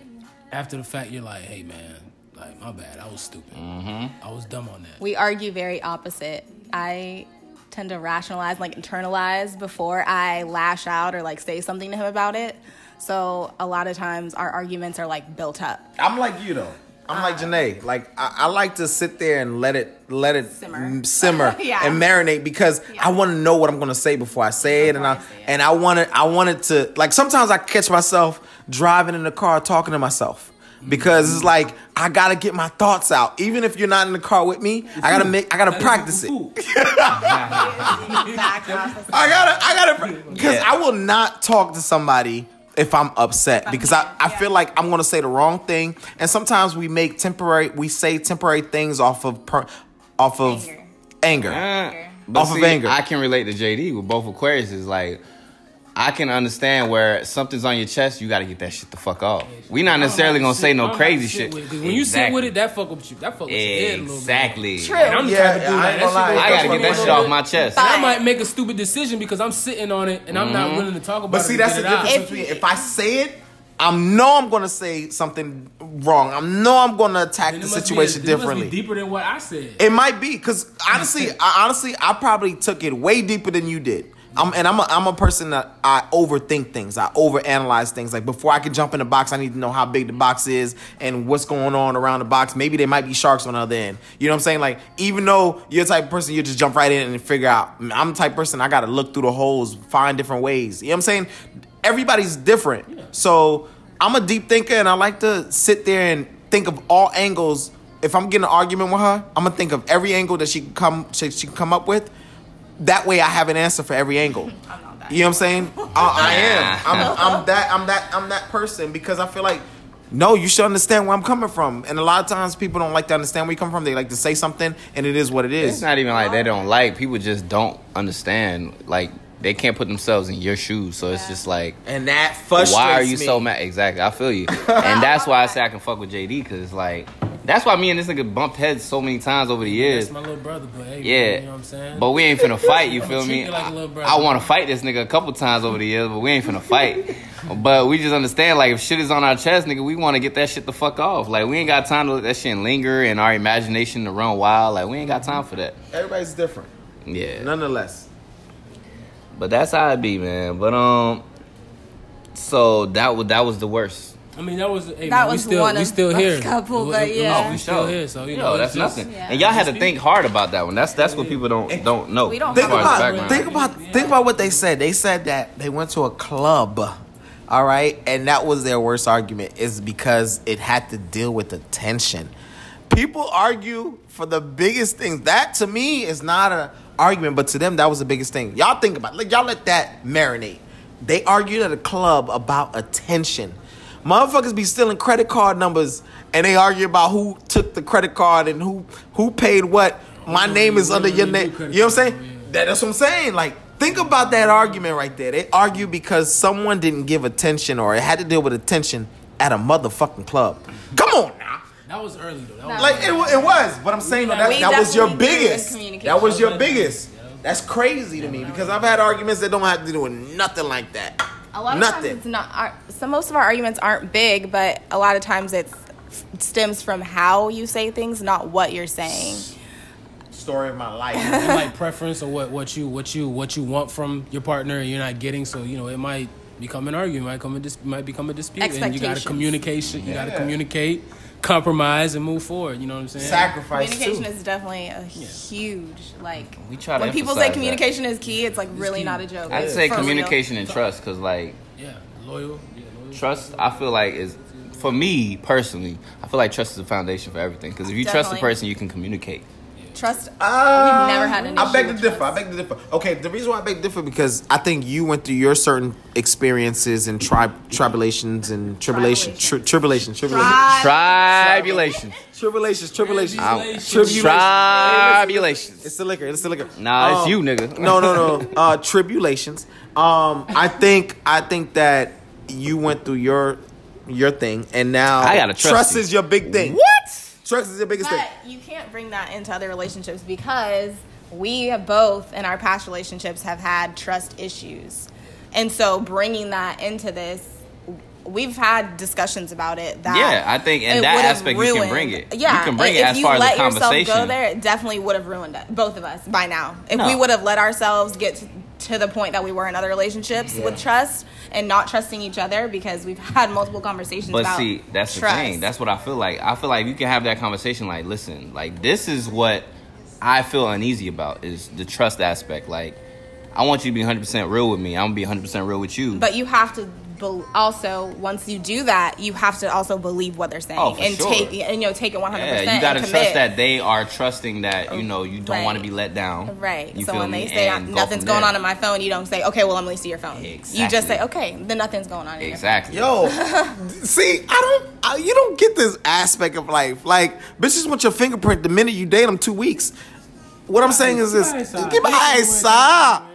after the fact, you're like, hey, man, like my bad. I was stupid. Mm-hmm. I was dumb on that. we argue very opposite. I tend to rationalize, like internalize before I lash out or like say something to him about it. So a lot of times our arguments are like built up. I'm like you though. I'm like um, Janae. Like I, I like to sit there and let it let it Simmer. simmer Yeah. and marinate because I want to know what I'm gonna say before I say it, and I, I say it. and I want it. I wanted to like sometimes I catch myself driving in the car talking to myself because it's mm-hmm. like I gotta get my thoughts out. Even if you're not in the car with me, I gotta make I gotta practice it. I gotta, I gotta, because Yeah. I will not talk to somebody if I'm upset because I, I feel like I'm gonna say the wrong thing, and sometimes we make temporary, we say temporary things off of, per, off of Anger. anger. But Off of anger. I can relate to JD with both Aquariuses. Like, I can understand where something's on your chest, you got to get that shit the fuck off. We not necessarily gonna say no crazy shit. Because when you sit with it, that fuck with you. That fuck with your head a little bit. Exactly. True. And I'm the Yeah, type of dude I that ain't that gonna shit I gotta fuck get that with shit me a off little my bit. chest. And I might make a stupid decision because I'm sitting on it and I'm not mm-hmm. willing to talk about it. But it. see, and that's get the it out. difference between if I say it, I know I'm gonna say something wrong. I know I'm gonna attack Then the it must be- situation it must be differently. deeper than what I said. It might be because honestly, I, honestly, I probably took it way deeper than you did I'm and I'm a, I'm a person that I overthink things. I overanalyze things. Like before I can jump in the box, I need to know how big the box is and what's going on around the box. Maybe there might be sharks on the other end. You know what I'm saying? Like even though you're the type of person you just jump right in and figure out. I'm the type of person I got to look through the holes, find different ways. You know what I'm saying? Everybody's different. So I'm a deep thinker and I like to sit there and think of all angles. If I'm getting an argument with her, I'm gonna think of every angle that she can come she, she can come up with. That way, I have an answer for every angle. I'm not that. You know what I'm saying? I, I am. I'm, I'm that. I'm that. I'm that person because I feel like. No, you should understand where I'm coming from. And a lot of times people don't like to understand where you come from. They like to say something and it is what it is. It's not even like they don't like. People just don't understand. Like they can't put themselves in your shoes. So it's just like, And that frustrates why are you me. so mad? Exactly. I feel you. and that's why I say I can fuck with JD because it's like that's why me and this nigga bumped heads so many times over the years. That's my little brother, but hey, Yeah, you know what I'm saying? but we ain't finna fight. You feel Treat me? you like a little brother. I, want to fight this nigga a couple times over the years, but we ain't finna fight. but we just understand, like, if shit is on our chest, nigga, we want to get that shit the fuck off. Like, we ain't got time to let that shit linger and our imagination to run wild. Like, we ain't got time for that. Everybody's different. Yeah, Nonetheless. but that's how it be, man. But um, so that was that was the worst. I mean, that was hey, That man, was we still one we of still the here. couple, We- but we- yeah. we still here. So you Yo, know, that's just- nothing. Yeah. And y'all had to think hard about that one. That's that's what people don't don't know. We don't Think about think about think about what they said. They said that they went to a club, all right, and that was their worst argument is because it had to deal with attention. People argue for the biggest things. That to me is not an argument, but to them that was the biggest thing. Y'all think about like y'all let that marinate. They argued at a club about attention. Motherfuckers be stealing credit card numbers and they argue about who took the credit card and who who paid what. My Oh, name is you under your name. You know what I'm card, saying? yeah. That, that's what I'm saying. Like, think about that argument right there. They argue because someone didn't give attention or it had to deal with attention at a motherfucking club. Come on now. That was early though. That was Like, it, it was. But I'm saying, though, that, We that was your definitely grew in biggest. That was your biggest. That's crazy to me because I've had arguments that don't have to do with nothing like that. A lot of Nothing. times it's not. Our, so most of our arguments aren't big, but a lot of times it's stems from how you say things, not what you're saying. Story of my life. it might preference or what what you what you what you want from your partner and you're not getting. So you know it might become an argument, might come a dis- might become a dispute, and you got to Expectations. communication. You got to Yeah. communicate, compromise, and move forward. You know what I'm saying? Sacrifice Communication too. is definitely a huge like. We try to when people say communication is key, it's like really key. not a joke. I'd say for real. communication and trust because like Yeah, loyal. Yeah, loyal. trust i feel like is for me personally i feel like trust is the foundation for everything because if you trust the person you can communicate Trust. Uh, We've never had an I beg to differ. trust. I beg to differ. Okay, the reason why I beg to differ because I think you went through your certain experiences and tri- tribulations and tribulation, tri- tribulation, tribulation, tribulation tribulations, tribulations, I'm- tribulations It's the liquor. It's the liquor. nah it's Um, you nigga no, no, no. Uh, tribulations. Um, I think I think that you went through your your thing, and now I gotta trust you. is your big thing. what Trust is your biggest thing. But you can't bring that into other relationships because we have both in our past relationships have had trust issues. And so bringing that into this, we've had discussions about it. That Yeah, I think in that would've aspect you can bring it. Yeah, You can bring it if as you far as let the yourself go there, it definitely would have ruined it, both of us by now. If No. we would have let ourselves get to, the point that we were in other relationships Yeah. with trust and not trusting each other because we've had multiple conversations But about see, that's trust. the thing. That's what I feel like. I feel like you can have that conversation. Like, listen, like this is what I feel uneasy about is the trust aspect. Like, I want you to be 100 percent real with me. I'm gonna be 100 percent real with you. But you have to bel also once you do that, you have to also believe what they're saying Oh, for and sure. take and you know take it one hundred yeah, percent. you gotta trust that they are trusting that you know you don't Right. want to be let down. Right. You so feel when me? they say And nothing's from going there. on in my phone, you don't say, "Okay, well, I'm gonna see your phone." You just say, "Okay, then nothing's going on." In your Exactly. Yo, see, I don't, I, you don't get this aspect of life. Like, bitches want your fingerprint the minute you date them two weeks. What I'm saying is this: give my eyes up,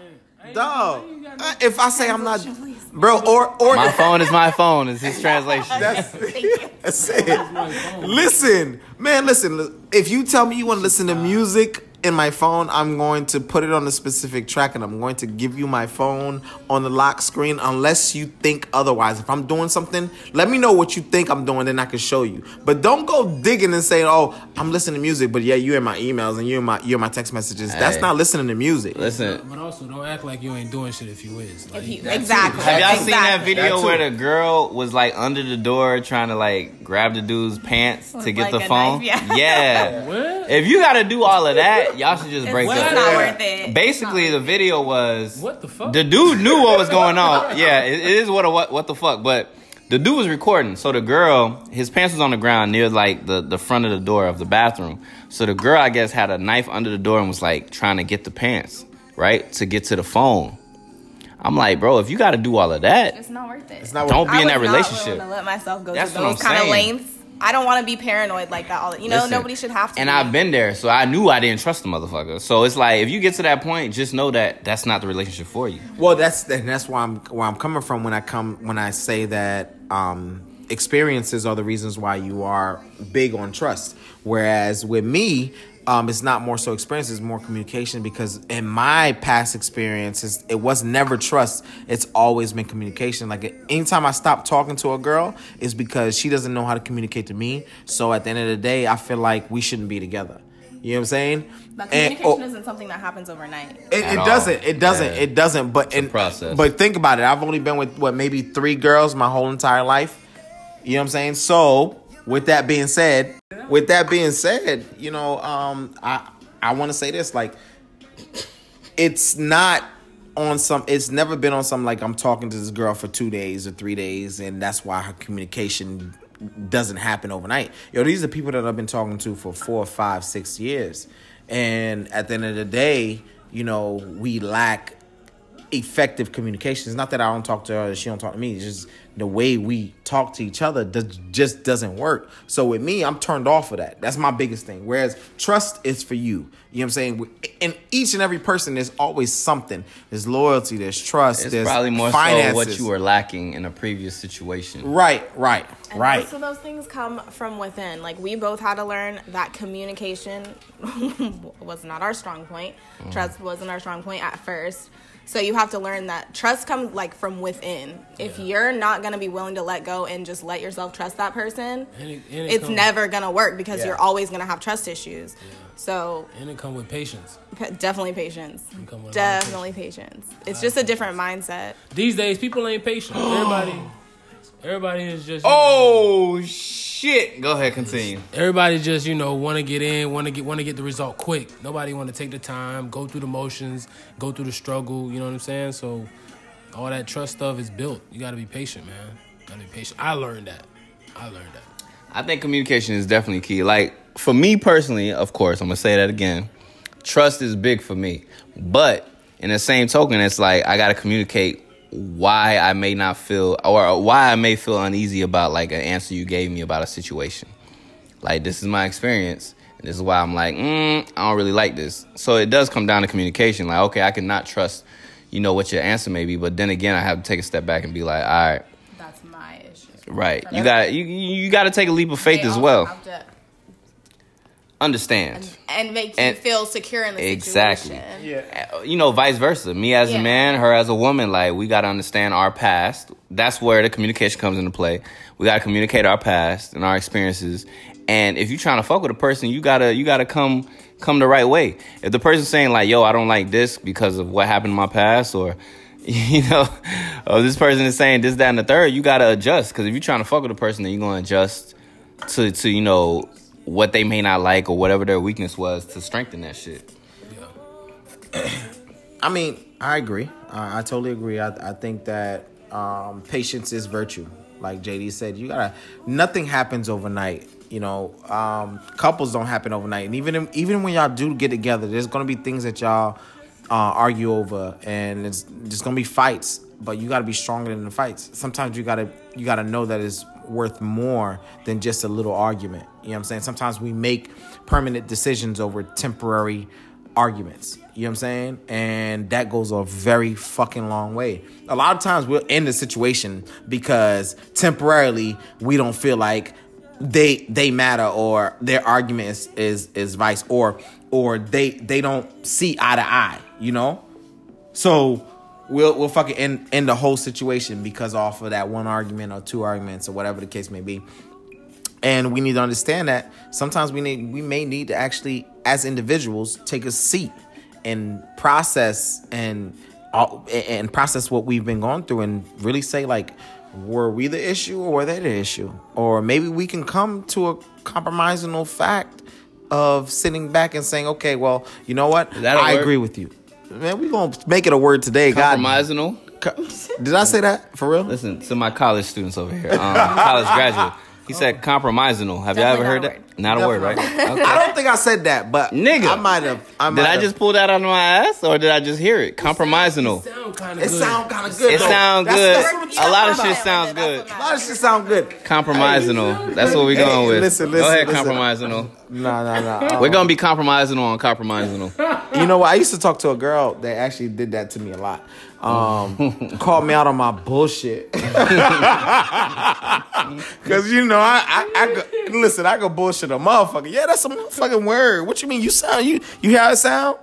dog. Uh, If I say I'm not, bro, or or My phone is my phone. Is his translation. that's, Thank that's it. Listen, man, listen. If you tell me you want to listen to music in my phone, I'm going to put it on a specific track and I'm going to give you my phone on the lock screen unless you think otherwise. If I'm doing something, let me know what you think I'm doing, then I can show you. But don't go digging and say, "Oh, I'm listening to music," but yeah, you in my emails and you in my you in my text messages. That's not listening to music. Listen, But also, don't act like you ain't doing shit if you is. Like, If you, that too. exactly. have y'all seen that video That where the girl was like under the door trying to like grab the dude's pants to get like, the phone? knife, yeah. yeah. What? If you gotta do all of that, y'all should just break It's up. not worth it. Basically, the video was What the fuck? the dude knew what was going on. Yeah, it, it is what a what what the fuck. But the dude was recording, so the girl, his pants was on the ground near like the the front of the door of the bathroom. So the girl, I guess, had a knife under the door and was like trying to get the pants right to get to the phone. I'm like, bro, if you got to do all of that, It's not worth it. It's not don't be I in was that not relationship. willing to let myself go That's to those kind of saying. Lengths. I don't want to be paranoid like that. All you know, Listen, nobody should have to. And be. I've been there, so I knew I didn't trust the motherfucker. So it's like, if you get to that point, just know that that's not the relationship for you. Well, that's and that's why I'm where I'm coming from when I come when I say that um, experiences are the reasons why you are big on trust. Whereas with me, um, it's not more so experience, it's more communication because in my past experiences, it was never trust. It's always been communication. Like anytime I stop talking to a girl, it's because she doesn't know how to communicate to me. So at the end of the day, I feel like we shouldn't be together. You know what I'm saying? But And- communication oh, isn't something that happens overnight. it, it doesn't. It doesn't. Yeah. It doesn't. But a and, process. But think about it. I've only been with what maybe three girls my whole entire life. You know what I'm saying? So with that being said, with that being said, you know, um, I I want to say this like, it's not on some. It's never been on some like I'm talking to this girl for two days or three days, and that's why her communication doesn't happen overnight. Yo, these are people that I've been talking to for four, five, six years, and at the end of the day, you know, we lack effective communication. It's not that I don't talk to her, or she don't talk to me. It's just the way we talk to each other does, just doesn't work. So with me, I'm turned off of that. That's my biggest thing. Whereas trust is for you. You know what I'm saying? And each and every person, there's always something. There's loyalty. There's trust. It's there's probably more finances. so what you were lacking in a previous situation. Right, right, And right. So those things come from within. Like we both had to learn that communication was not our strong point. Mm. Trust wasn't our strong point at first. So you have to learn that trust comes like from within. If you're not gonna be willing to let go and just let yourself trust that person, And it- and it it's come- never gonna work because Yeah. you're always gonna have trust issues. So And it come with patience. definitely patience. come with a lot Definitely patience. It's just a different mindset. These days, people ain't patient. Everybody, everybody is just. you know, Oh shit! Go ahead, continue. Everybody just you know want to get in, want to get want to get the result quick. Nobody want to take the time, go through the motions, go through the struggle. You know what I'm saying? So all that trust stuff is built. You got to be patient, man. Got to be patient. I learned that. I learned that. I think communication is definitely key. Like for me personally, of course, I'm gonna say that again. Trust is big for me, but in the same token, it's like I gotta communicate why I may not feel or why I may feel uneasy about like an answer you gave me about a situation. Like this is my experience, and this is why I'm like, mm, I don't really like this. So it does come down to communication. Like, okay, I cannot trust, you know, what your answer may be, but then again, I have to take a step back and be like, all right, That's my issue. right, you got you you got to take a leap of faith as well. Understand. and make And- you feel secure in the Exactly. situation. Uh, you know, vice versa. Me as a man, her as a woman, like we gotta understand our past. That's where the communication comes into play. We gotta communicate our past and our experiences. And if you're trying to fuck with a person, you gotta you gotta come come the right way. If the person's saying like, "Yo, I don't like this because of what happened in my past," or you know, or this person is saying this, that, and the third, you gotta adjust. Because if you're trying to fuck with a person, then you're gonna adjust to to you know what they may not like or whatever their weakness was to strengthen that shit. Yeah. I mean, I agree. I, I totally agree. I, I think that um, patience is virtue. Like JD said, you gotta. Nothing happens overnight. You know, um, couples don't happen overnight, and even even when y'all do get together, there's gonna be things that y'all uh, argue over, and it's just gonna be fights. But you gotta be stronger than the fights. Sometimes you gotta you gotta know that it's worth more than just a little argument. You know what I'm saying? Sometimes we make permanent decisions over temporary arguments. You know what I'm saying? And that goes a very fucking long way. A lot of times we'll end the situation because temporarily we don't feel like they they matter or their argument is is, is vice or or they they don't see eye to eye. You know, so we'll we'll fucking end end the whole situation because off of that one argument or two arguments or whatever the case may be. And we need to understand that sometimes we need we may need to actually, as individuals, take a seat and process and all- and process what we've been going through and really say like, were we the issue or were they the issue? Or maybe we can come to a compromising fact of sitting back and saying, okay, well, you know what? I word? agree with you. Man, we gonna make it a word today. God, Compromisational. Did I say that for real? Listen to my college students over here, um, college graduate. He said compromisational. Have y'all ever heard that? Not a word, right? Okay. I don't think I said that, but Nigga. I might have. I might Did I have. just pull that out of my ass, or did I just hear it? Compromisational. Sound kind It of good. sound kind of good. It though. sound That's- good. that's what I'm A lot of talking shit about. sounds good. A lot of shit sound good. Compromisational. That's what we Hey, going with. listen, Go listen, ahead, listen. compromisational. No, no, no. Uh-uh. We're gonna be compromisational on compromisational. You know what? I used to talk to a girl that actually did that to me a lot. Um, called me out on my bullshit. Cause you know I I, I go, listen. I go bullshit a motherfucker. Yeah, that's a motherfucking word. What you mean? You sound you you hear how it sound?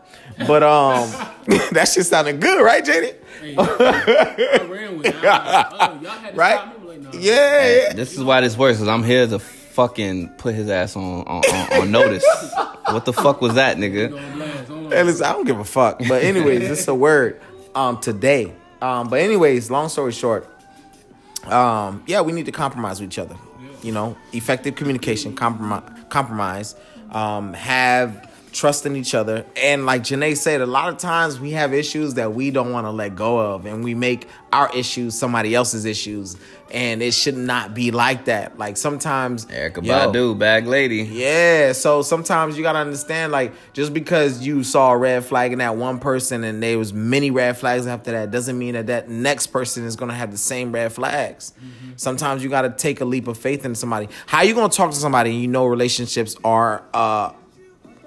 But um, that shit sounded good, right, JD? I ran with it. I oh, y'all had to Right? stop me. Like, no. Yeah, yeah. This is why this works, cause I'm here to fucking put his ass on on, on, on notice. What the fuck was that, nigga? Don't blast. Hold on. Hey, listen, I don't give a fuck. But anyways, it's a word um today. Um, but anyways, long story short, um, yeah, we need to compromise with each other. You know, effective communication, compromise, compromise, um, have trust in each other. And like Janae said, a lot of times we have issues that we don't want to let go of, and we make our issues somebody else's issues, and it should not be like that. Like sometimes, Erykah yo, Badu, bag lady. yeah, so sometimes you gotta understand, like, just because you saw a red flag in that one person and there was many red flags after that, doesn't mean that that next person is gonna have the same red flags. Sometimes you gotta take a leap of faith in somebody. How you gonna talk to somebody and you know relationships are, uh,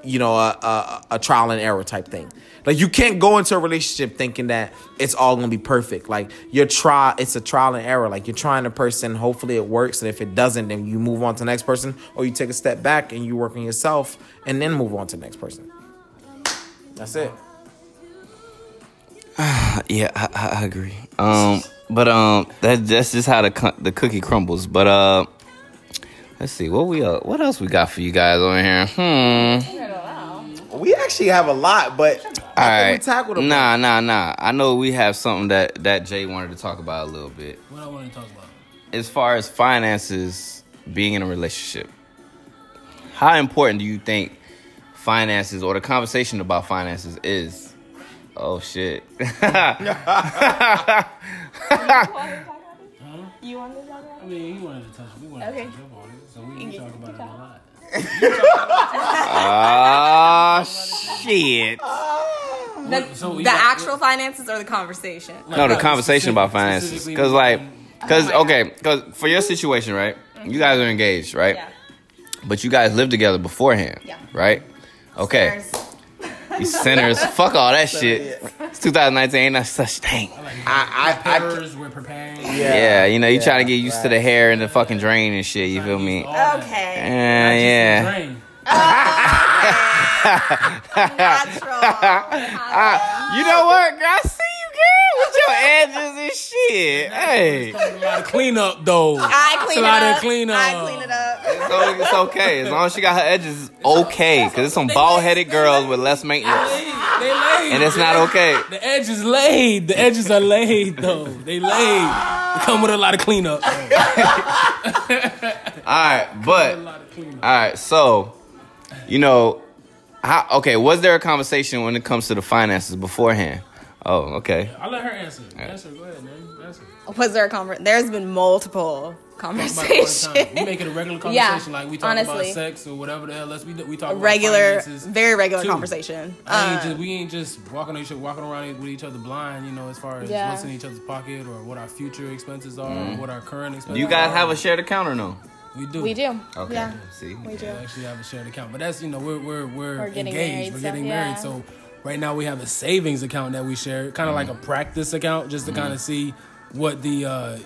you know, a, a, a trial and error type thing. Like you can't go into a relationship thinking that it's all gonna be perfect. Like your try, it's a trial and error. Like you're trying a person, hopefully it works, and if it doesn't, then you move on to the next person, or you take a step back and you work on yourself, and then move on to the next person. That's it. Yeah, I, I, agree. Um, but um, that that's just how the the cookie crumbles. But uh, let's see what we uh, what else we got for you guys over here. Hmm. We actually have a lot, but All I think right. we tackled them. Nah, nah, nah. I know we have something that that Jay wanted to talk about a little bit. What I want to talk about. As far as finances being in a relationship, how important do you think finances or the conversation about finances is? Oh shit. You want to talk about it? I mean, he wanted to touch. We wanted Okay. to touch up on it, so we, we talk about it a lot. Ah shit. The, So we the got- actual finances or the conversation? No, the conversation about finances. Cause like, cause Oh okay, cause for your situation, right? You guys are engaged, right? Yeah. But you guys lived together beforehand, Yeah. right? Okay, you sinners, fuck all that shit. It's 2019, ain't no such thing. I, I, I, Preparers, we're preparing. Yeah, you know, you Yeah, trying to get used to the hair and the fucking drain and shit. You feel me? Okay. Yeah, yeah. Drain. Oh, Natural. You know what, girl? I see you, girl, with your edges and shit. Hey, A lot of cleanup though. I clean It's it a lot up. I clean it up. so it's okay as long as she got her edges okay. Cause it's some bald headed girls with less maintenance, They laid. and it's not okay. The edges laid. The edges are laid though. They laid. They come with a lot of cleanup. All right, but A lot of cleanup. all right. So, you know, how? Okay, was there a conversation when it comes to the finances beforehand? Oh, okay. I'll let her answer. Answer. Go ahead, man. Answer. Was there a conver- There's been multiple Talk about it all the time. We make it a regular conversation, Yeah, like we talk honestly. about sex or whatever the hell. Let's we we talk A about regular, finances. very regular too. conversation. I ain't Uh, just, we ain't just walking each walking around with each other blind, you know, as far as Yeah. what's in each other's pocket or what our future expenses are, or what our current expenses. Do you guys are. have a shared account or no? We do. we do. Okay. Yeah. See. We do. We actually have a shared account, but that's you know we're we're we're, We're engaged. married, we're so, getting yeah. married, so right now we have a savings account that we share, kind of like a mm-hmm. practice account, just to mm-hmm. kind of see what the uh,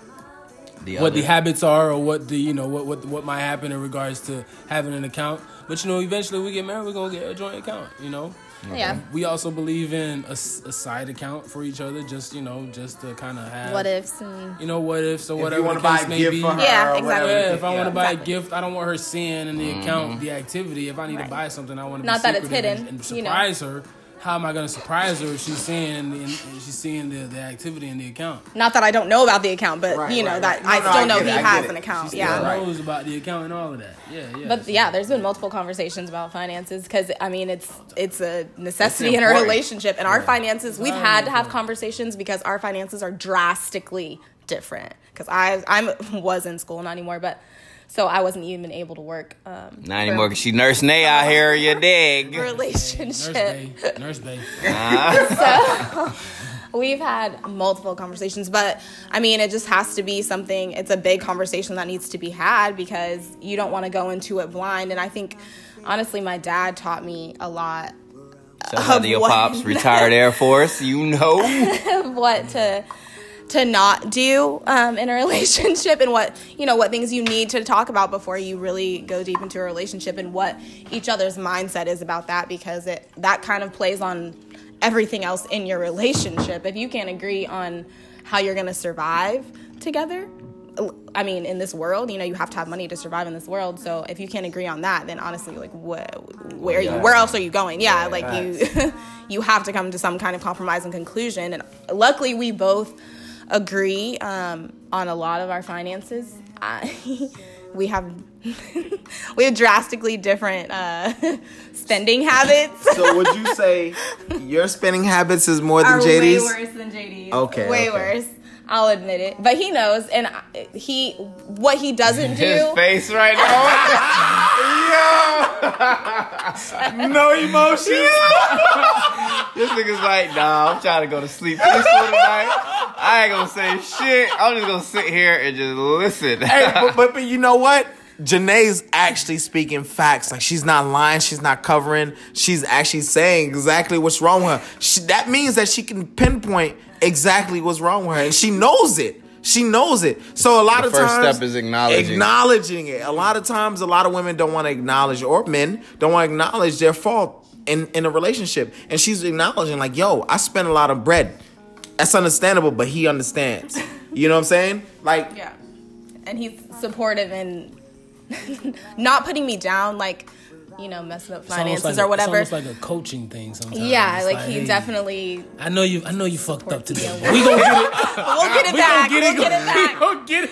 The what the habits are or what the you know what what what might happen in regards to having an account. But you know, eventually we get married, we're gonna get a joint account. You know. Yeah. We also believe in a side account for each other, just you know, just to kind of have What ifs and you know what ifs or If whatever you want the to buy case a may gift be. for her, Yeah, or exactly. whatever. Yeah, if I want to buy Exactly. a gift, I don't want her seeing in the account mm-hmm. the activity. If I need to buy something, I want to Not be that it's hidden, and, and you know. surprise her. How am I going to surprise her if she's seeing the, she's seeing the, the activity in the account? not that I don't know about the account, but Right, you know right, that right. I No, no, still I know he it, has an account. She Yeah. still- Right. knows about the account and all of that. Yeah, yeah. But yeah, there's been multiple conversations about finances because I mean it's it's a necessity It's in a important. relationship, and our finances we've Very had to have conversations because our finances are drastically different. Because I I'm was in school not anymore, but so I wasn't even able to work. Um, Not anymore, 'cause she Nurse Nay out here, you dig? Relationship. Nurse relationship. Bay, Nurse Bay. We've had multiple conversations, but I mean, it just has to be something, it's a big conversation that needs to be had because you don't want to go into it blind. And I think, honestly, my dad taught me a lot Shout out to your pops, retired Air Force. You know. what to to not do um, in a relationship and what you know what things you need to talk about before you really go deep into a relationship and what each other's mindset is about that because it that kind of plays on everything else in your relationship if you can't agree on how you're going to survive together I mean, in this world, you know, you have to have money to survive in this world. So if you can't agree on that, then honestly, like, what, where, are you, where else are you going? Yeah, like you, you have to come to some kind of compromise and conclusion. And luckily, we both agree um, on a lot of our finances. I, we have we have drastically different uh, spending habits. So would you say your spending habits is more than are way worse than JD's. Okay, way okay. worse. I'll admit it, but he knows, and I- he what he doesn't His do. face right now. Yo, No emotions. this nigga's like, nah, I'm trying to go to sleep peaceful tonight. I ain't gonna say shit. I'm just gonna sit here and just listen. hey, but, but but you know what? Janae's actually speaking facts. Like she's not lying. She's not covering. She's actually saying exactly what's wrong with her. She, that means that she can pinpoint exactly what's wrong with her, and she knows it. She knows it. So a lot The of first times, step is acknowledging. acknowledging it. A lot of times, a lot of women don't want to acknowledge, or men don't want to acknowledge their fault in in a relationship. And she's acknowledging, like, "Yo, I spent a lot of bread." That's understandable, but he understands. You know what I'm saying? Like, Yeah, and he's supportive and not putting me down, like you know, messing up It's finances like or a- whatever. It's almost like a coaching thing sometimes. yeah, It's like, he hey, definitely. I know you. I know you fucked up today. But We gonna get it. We'll get it We back. gonna get we'll it. get it back. We gonna get it.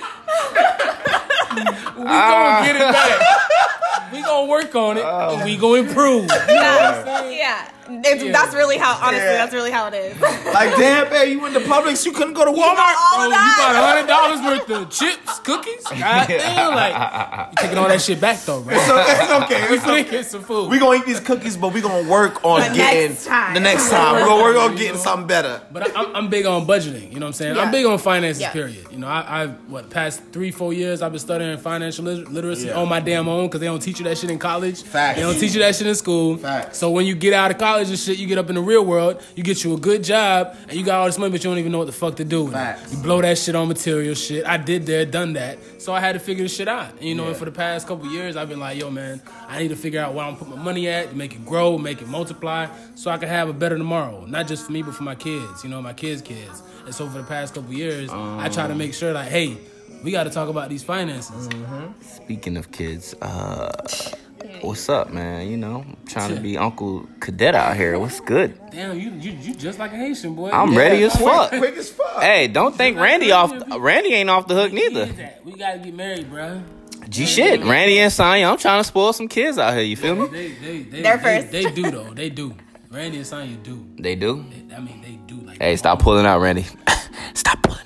we gonna get it back. Ah. We gonna work on it. Oh. and we gonna improve. Yeah, yeah. It's, Yeah. That's really how. Honestly, Yeah. that's really how it is. like, damn, man, you went to Publix, you couldn't go to Walmart. all Bro, you bought that. hundred dollars worth of chips, cookies. God damn, like you taking all that shit back though, right? So it's okay. We It's finna okay. get some food. We gonna eat these cookies, but we gonna work on The getting next time. the next time. We're gonna work on getting something better. But I, I'm, I'm big on budgeting. You know what I'm saying? Yeah. I'm big on finances. Yeah. Period. You know, I, I've what past three, four years I've been studying financial literacy Yeah. on my damn own because they don't teach you that shit in college. Facts. They don't teach you that shit in school. Facts. So when you get out of college and shit, you get up in the real world, you get you a good job, and you got all this money, but you don't even know what the fuck to do with Facts. it. You blow that shit on material shit. I did that, done that. So I had to figure this shit out. And, you know, Yeah. and for the past couple years, I've been like, yo, man, I need to figure out where I'm gonna put my money at to make it grow, make it multiply, so I can have a better tomorrow. Not just for me, but for my kids. You know, my kids' kids. And so for the past couple years, I try to oh. make sure, like, hey, we got to talk about these finances. Speaking of kids, uh, what's up, man? You know, I'm trying to be Uncle Cadet out here. What's good? Damn, you, you you just like a Haitian boy. I'm Yeah. ready as fuck. Quick as fuck. Hey, don't think Randy off. Randy ain't off the hook neither. We gotta get married, bro. G shit, Randy and Sonya. I'm trying to spoil some kids out here. You feel me? They they they They're they, first. They, do though. They do. Randy and Sonya do. They do. They- I mean, they do like. Hey, stop pulling out, Randy. stop pulling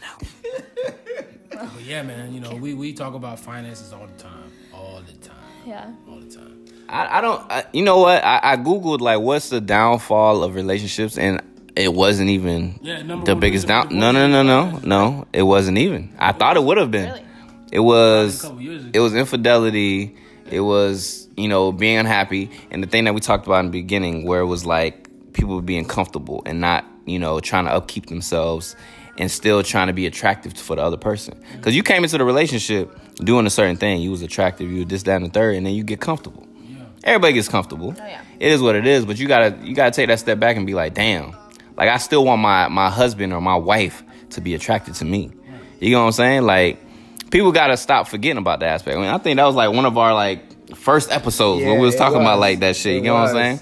out. But yeah, man. You know, we we talk about finances all the time, all the time, Yeah. all the time. I, I don't. I, you know what? I, I googled like what's the downfall of relationships, and it wasn't even Yeah, the biggest down. No, no, no, no, no. It wasn't even. I thought it would have been. Really? It was. A couple years ago. It was infidelity. It was you know being unhappy, and the thing that we talked about in the beginning, where it was like people being comfortable and not you know, trying to upkeep themselves and still trying to be attractive for the other person. Because you came into the relationship doing a certain thing, you was attractive, you were this, that, and the third, and then you get comfortable. Everybody gets comfortable. Oh, yeah. It is what it is, but you gotta you gotta take that step back and be like, damn, like I still want my my husband or my wife to be attracted to me. You know what I'm saying? Like people gotta stop forgetting about that aspect. I mean, I think that was like one of our like first episodes where Yeah, we was it talking about like that shit. You It know what I'm saying?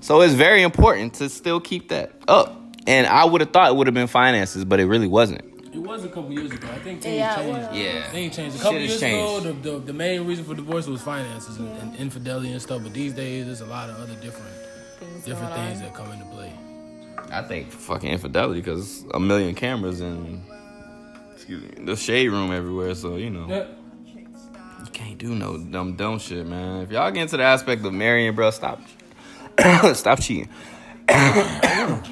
So it's very important to still keep that up. And I would have thought it would have been finances, but it really wasn't. It was a couple years ago. I think things Yeah, changed. Yeah. Things changed. A Shit couple has years changed. ago, the, the, the main reason for divorce was finances and, and infidelity and stuff. But these days, there's a lot of other different Things different things on. that come into play. I think fucking infidelity because a million cameras and excuse me, the shade room everywhere. So you know. Yeah. You can't do no dumb dumb shit, man. If y'all get into the aspect of marrying, bro, stop, stop cheating.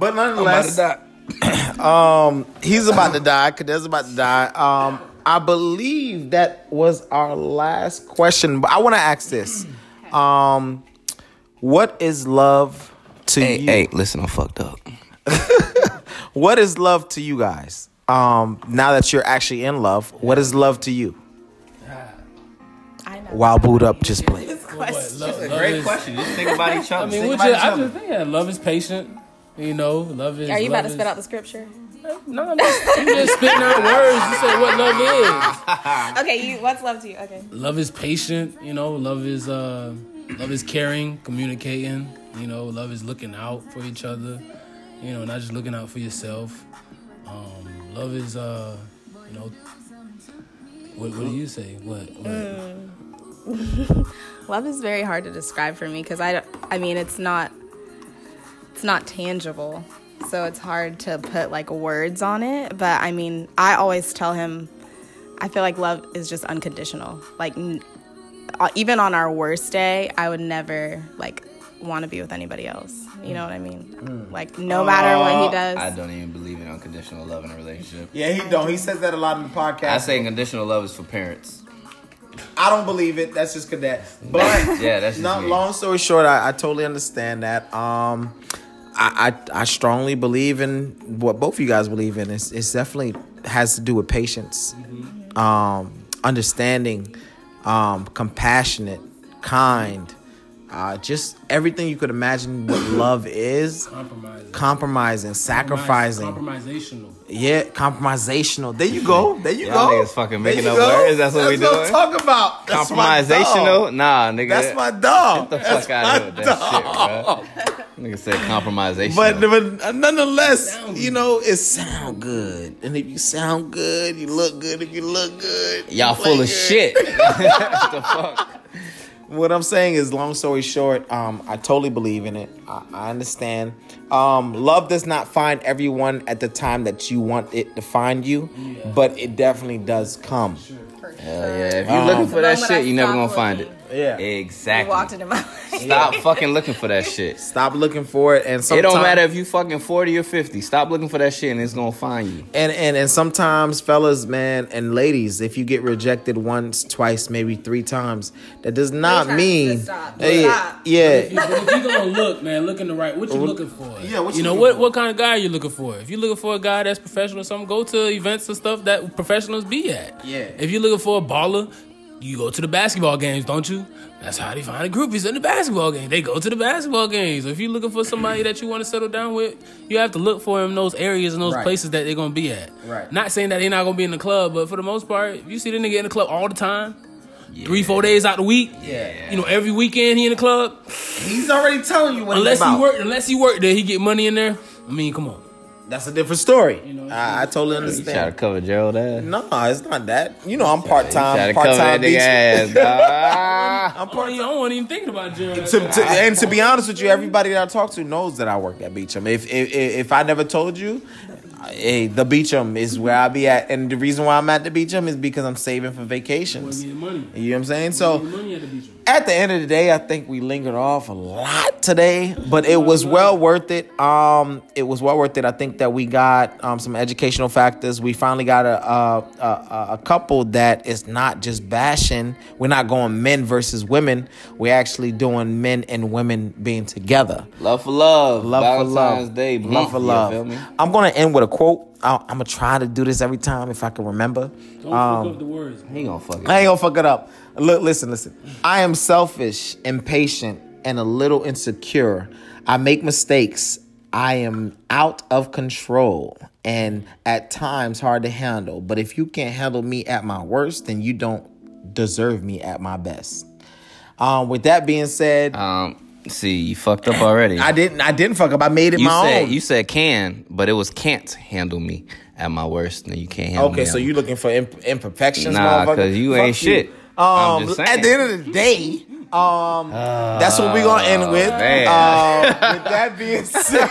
But nonetheless, um, he's about to die. Kade's about to die. Um, I believe that was our last question. But I want to ask this: um, What is love to Hey, you? hey, listen, I'm fucked up. What is love to you guys? Um, now that you're actually in love, what is love to you? I. While boot up, just play. This What, question. love, love is, question. Just think about each other. I mean, which is, I just think yeah, love is patient. You know, love is. Are you about to is- spit out the scripture? No, I'm just, you just spitting out words. You say what love is. Okay, you. What's love to you? Okay. Love is patient. You know, love is uh, love is caring, communicating. You know, love is looking out for each other. You know, not just looking out for yourself. Um, love is uh, you know, what, what do you say? What? what? Love is very hard to describe for me because I, don't- I mean, it's not, it's not tangible, so it's hard to put like words on it. But I mean, I always tell him, I feel like love is just unconditional. Like, n- uh, even on our worst day, I would never like want to be with anybody else. You know what I mean? Like, no matter what he does. I don't even believe in unconditional love in a relationship. Yeah, he don't. He says that a lot in the podcast. I say conditional love is for parents. I don't believe it. That's just cadet. But Yeah, that's just not me. long story short, I, I totally understand that. Um, I, I I strongly believe in what both of you guys believe in. It's, it's definitely has to do with patience, um, understanding, um, compassionate, kind, uh, just everything you could imagine what love is. Compromising. Compromising, sacrificing, Compromisational. Yeah, compromisational. There you go. There you Y'all go. niggas fucking making up go. words. That's what we I'm doing? talking about. That's my dog. Compromisational? Nah, nigga. That's my dog. Get the fuck out of here with that shit, bro. Nigga said compromisational. But, but nonetheless, you know, it sound good. And if you sound good, you look good. If you look good, you Y'all play full of good. shit. what the fuck? What I'm saying is, long story short, um, I totally believe in it. I, I understand. Um, love does not find everyone at the time that you want it to find you, but it definitely does come. Hell yeah. If you're looking for that shit, you're never gonna find it. Looking. Yeah. You Exactly. walked into my life. Stop fucking looking for that shit. Stop looking for it, and It don't matter if you fucking 40 or 50. Stop looking for that shit and it's gonna find you. And and and sometimes, fellas, man, and ladies, if you get rejected once, twice, maybe three times, that does not mean, stop. Hey, Stop. yeah, But if you are gonna look, man, look in the right. What you looking for? Yeah, what you you know what? for? What kind of guy are you looking for? If you're looking for a guy that's professional, or something, go to events and stuff that professionals be at. Yeah. If you're looking for a baller, you go to the basketball games, don't you? That's how they find the groupies in the basketball game. They go to the basketball games. If you're looking for somebody that you want to settle down with, you have to look for them in those areas and those Right. places that they're gonna be at. Right. Not saying that they're not gonna be in the club, but for the most part, if you see the nigga in the club all the time, three, four days out the week, Yeah. you know, every weekend he in the club. he's already telling you what Unless he work, unless he work there, he get money in there. I mean, come on. That's a different story. know, I, I totally You try to cover Gerald ass. No, it's not that. You know, I'm part Try time. to Part cover that time nigga ass, dog. I'm oh, I part wasn't, I wasn't even thinking about Gerald. to, to, and to be honest with you, everybody that I talk to knows that I work at Beecham. If if, if I never told you, hey, the Beecham is where I be at, and the reason why I'm at the Beecham is because I'm saving for vacations. Getting money. You know what I'm saying? So Getting money at the beach. at the end of the day, I think we lingered off a lot today, but it was well worth it. Um, it was well worth it. I think that we got um, some educational factors. We finally got a, a a a couple that is not just bashing. We're not going men versus women. We're actually doing men and women being together. Love for love. Love Valentine's for love. Day. Love for love. I'm gonna end with a quote. I, I'm gonna try to do this every time if I can remember. Don't Um, fuck up the words. He gonna fuck it. I ain't gonna fuck it up. Look, listen, listen. I am selfish, impatient, and a little insecure. I make mistakes. I am out of control and at times hard to handle. But if you can't handle me at my worst, then you don't deserve me at my best. Um, with that being said, Um, see, you fucked up already. I didn't. I didn't fuck up. I made it you my said own. you said can, but it was can't handle me at my worst, and you can't handle me. Okay, so at- you looking for imp- imperfections, Nah, motherfucker? 'cause you Fuck ain't shit. I'm Um, at the end of the day, um, that's what we're gonna end with. Man. Um, with that being said,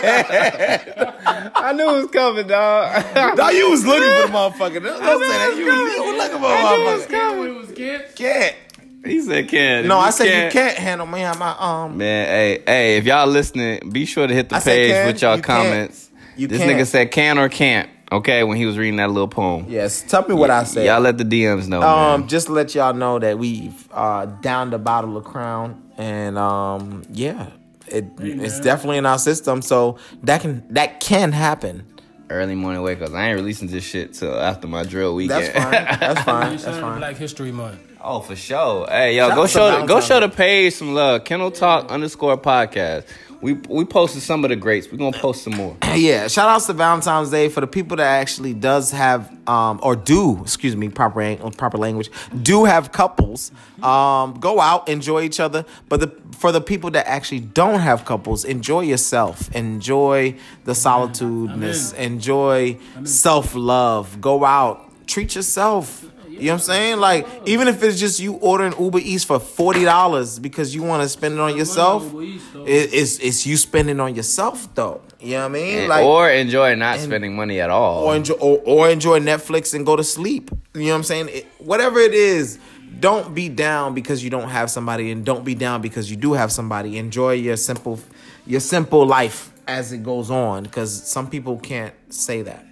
I knew it was coming, dog. no, you was looking for the motherfucker. Don't, don't say that. You was, you was looking for the motherfucker. It was kid. Can't. He said can. No, I said you can't handle me on my um. Man, hey, hey, if y'all listening, be sure to hit the I page can, with y'all you can't. comments. You this can't. nigga said can or can't. Okay, when he was reading that little poem. Yes, tell me what I said. Y'all let the DMs know. Um, man. just to let y'all know that we've uh, downed a bottle of Crown, and um, yeah, it, it's definitely in our system. So that can that can happen. Early morning wake ups. I ain't releasing this shit till after my drill weekend. That's fine. That's fine. That's fine. Black History Month. Oh, for sure. Hey, yo, Shout go out to show go show the page some love. Kennel Talk underscore podcast. We we posted some of the greats. We're gonna post some more. yeah, shout outs to Valentine's Day for the people that actually does have um or do, excuse me, proper proper language, do have couples. Um go out, enjoy each other, but the for the people that actually don't have couples, enjoy yourself. Enjoy the solitudeness. Enjoy self-love. Go out, treat yourself. You know what I'm saying? Like, even if it's just you ordering Uber Eats for forty dollars because you want to spend it on yourself, Uber Eats, though. it, it's it's you spending on yourself though. You know what I mean? And- Like or enjoy not spending money at all. or enjoy or, or enjoy Netflix and go to sleep. You know what I'm saying? It, whatever it is, don't be down because you don't have somebody, and don't be down because you do have somebody. Enjoy your simple your simple life as it goes on, because some people can't say that.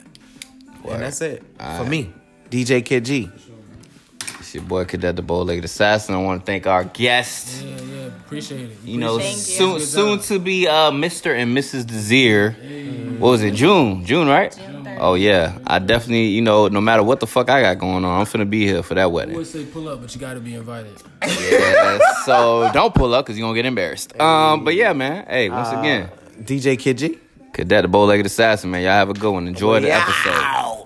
And that's it for me, DJ Kid G. It's your boy Cadet the Bow Legged Assassin. I want to thank our guest. Yeah, yeah, appreciate it. You know, Thank you. soon soon to be uh, Mr. and Mrs. Desir. What was it? June, June, right? June Oh yeah, I definitely, you know, no matter what the fuck I got going on, I'm finna be here for that I wedding. would say pull up, but you got to be invited. Yeah, so don't pull up because you're gonna get embarrassed. Um, but yeah, man. Hey, once again, DJ Kid G. Cadet the Bow Legged Assassin, man. Y'all have a good one. Enjoy the episode.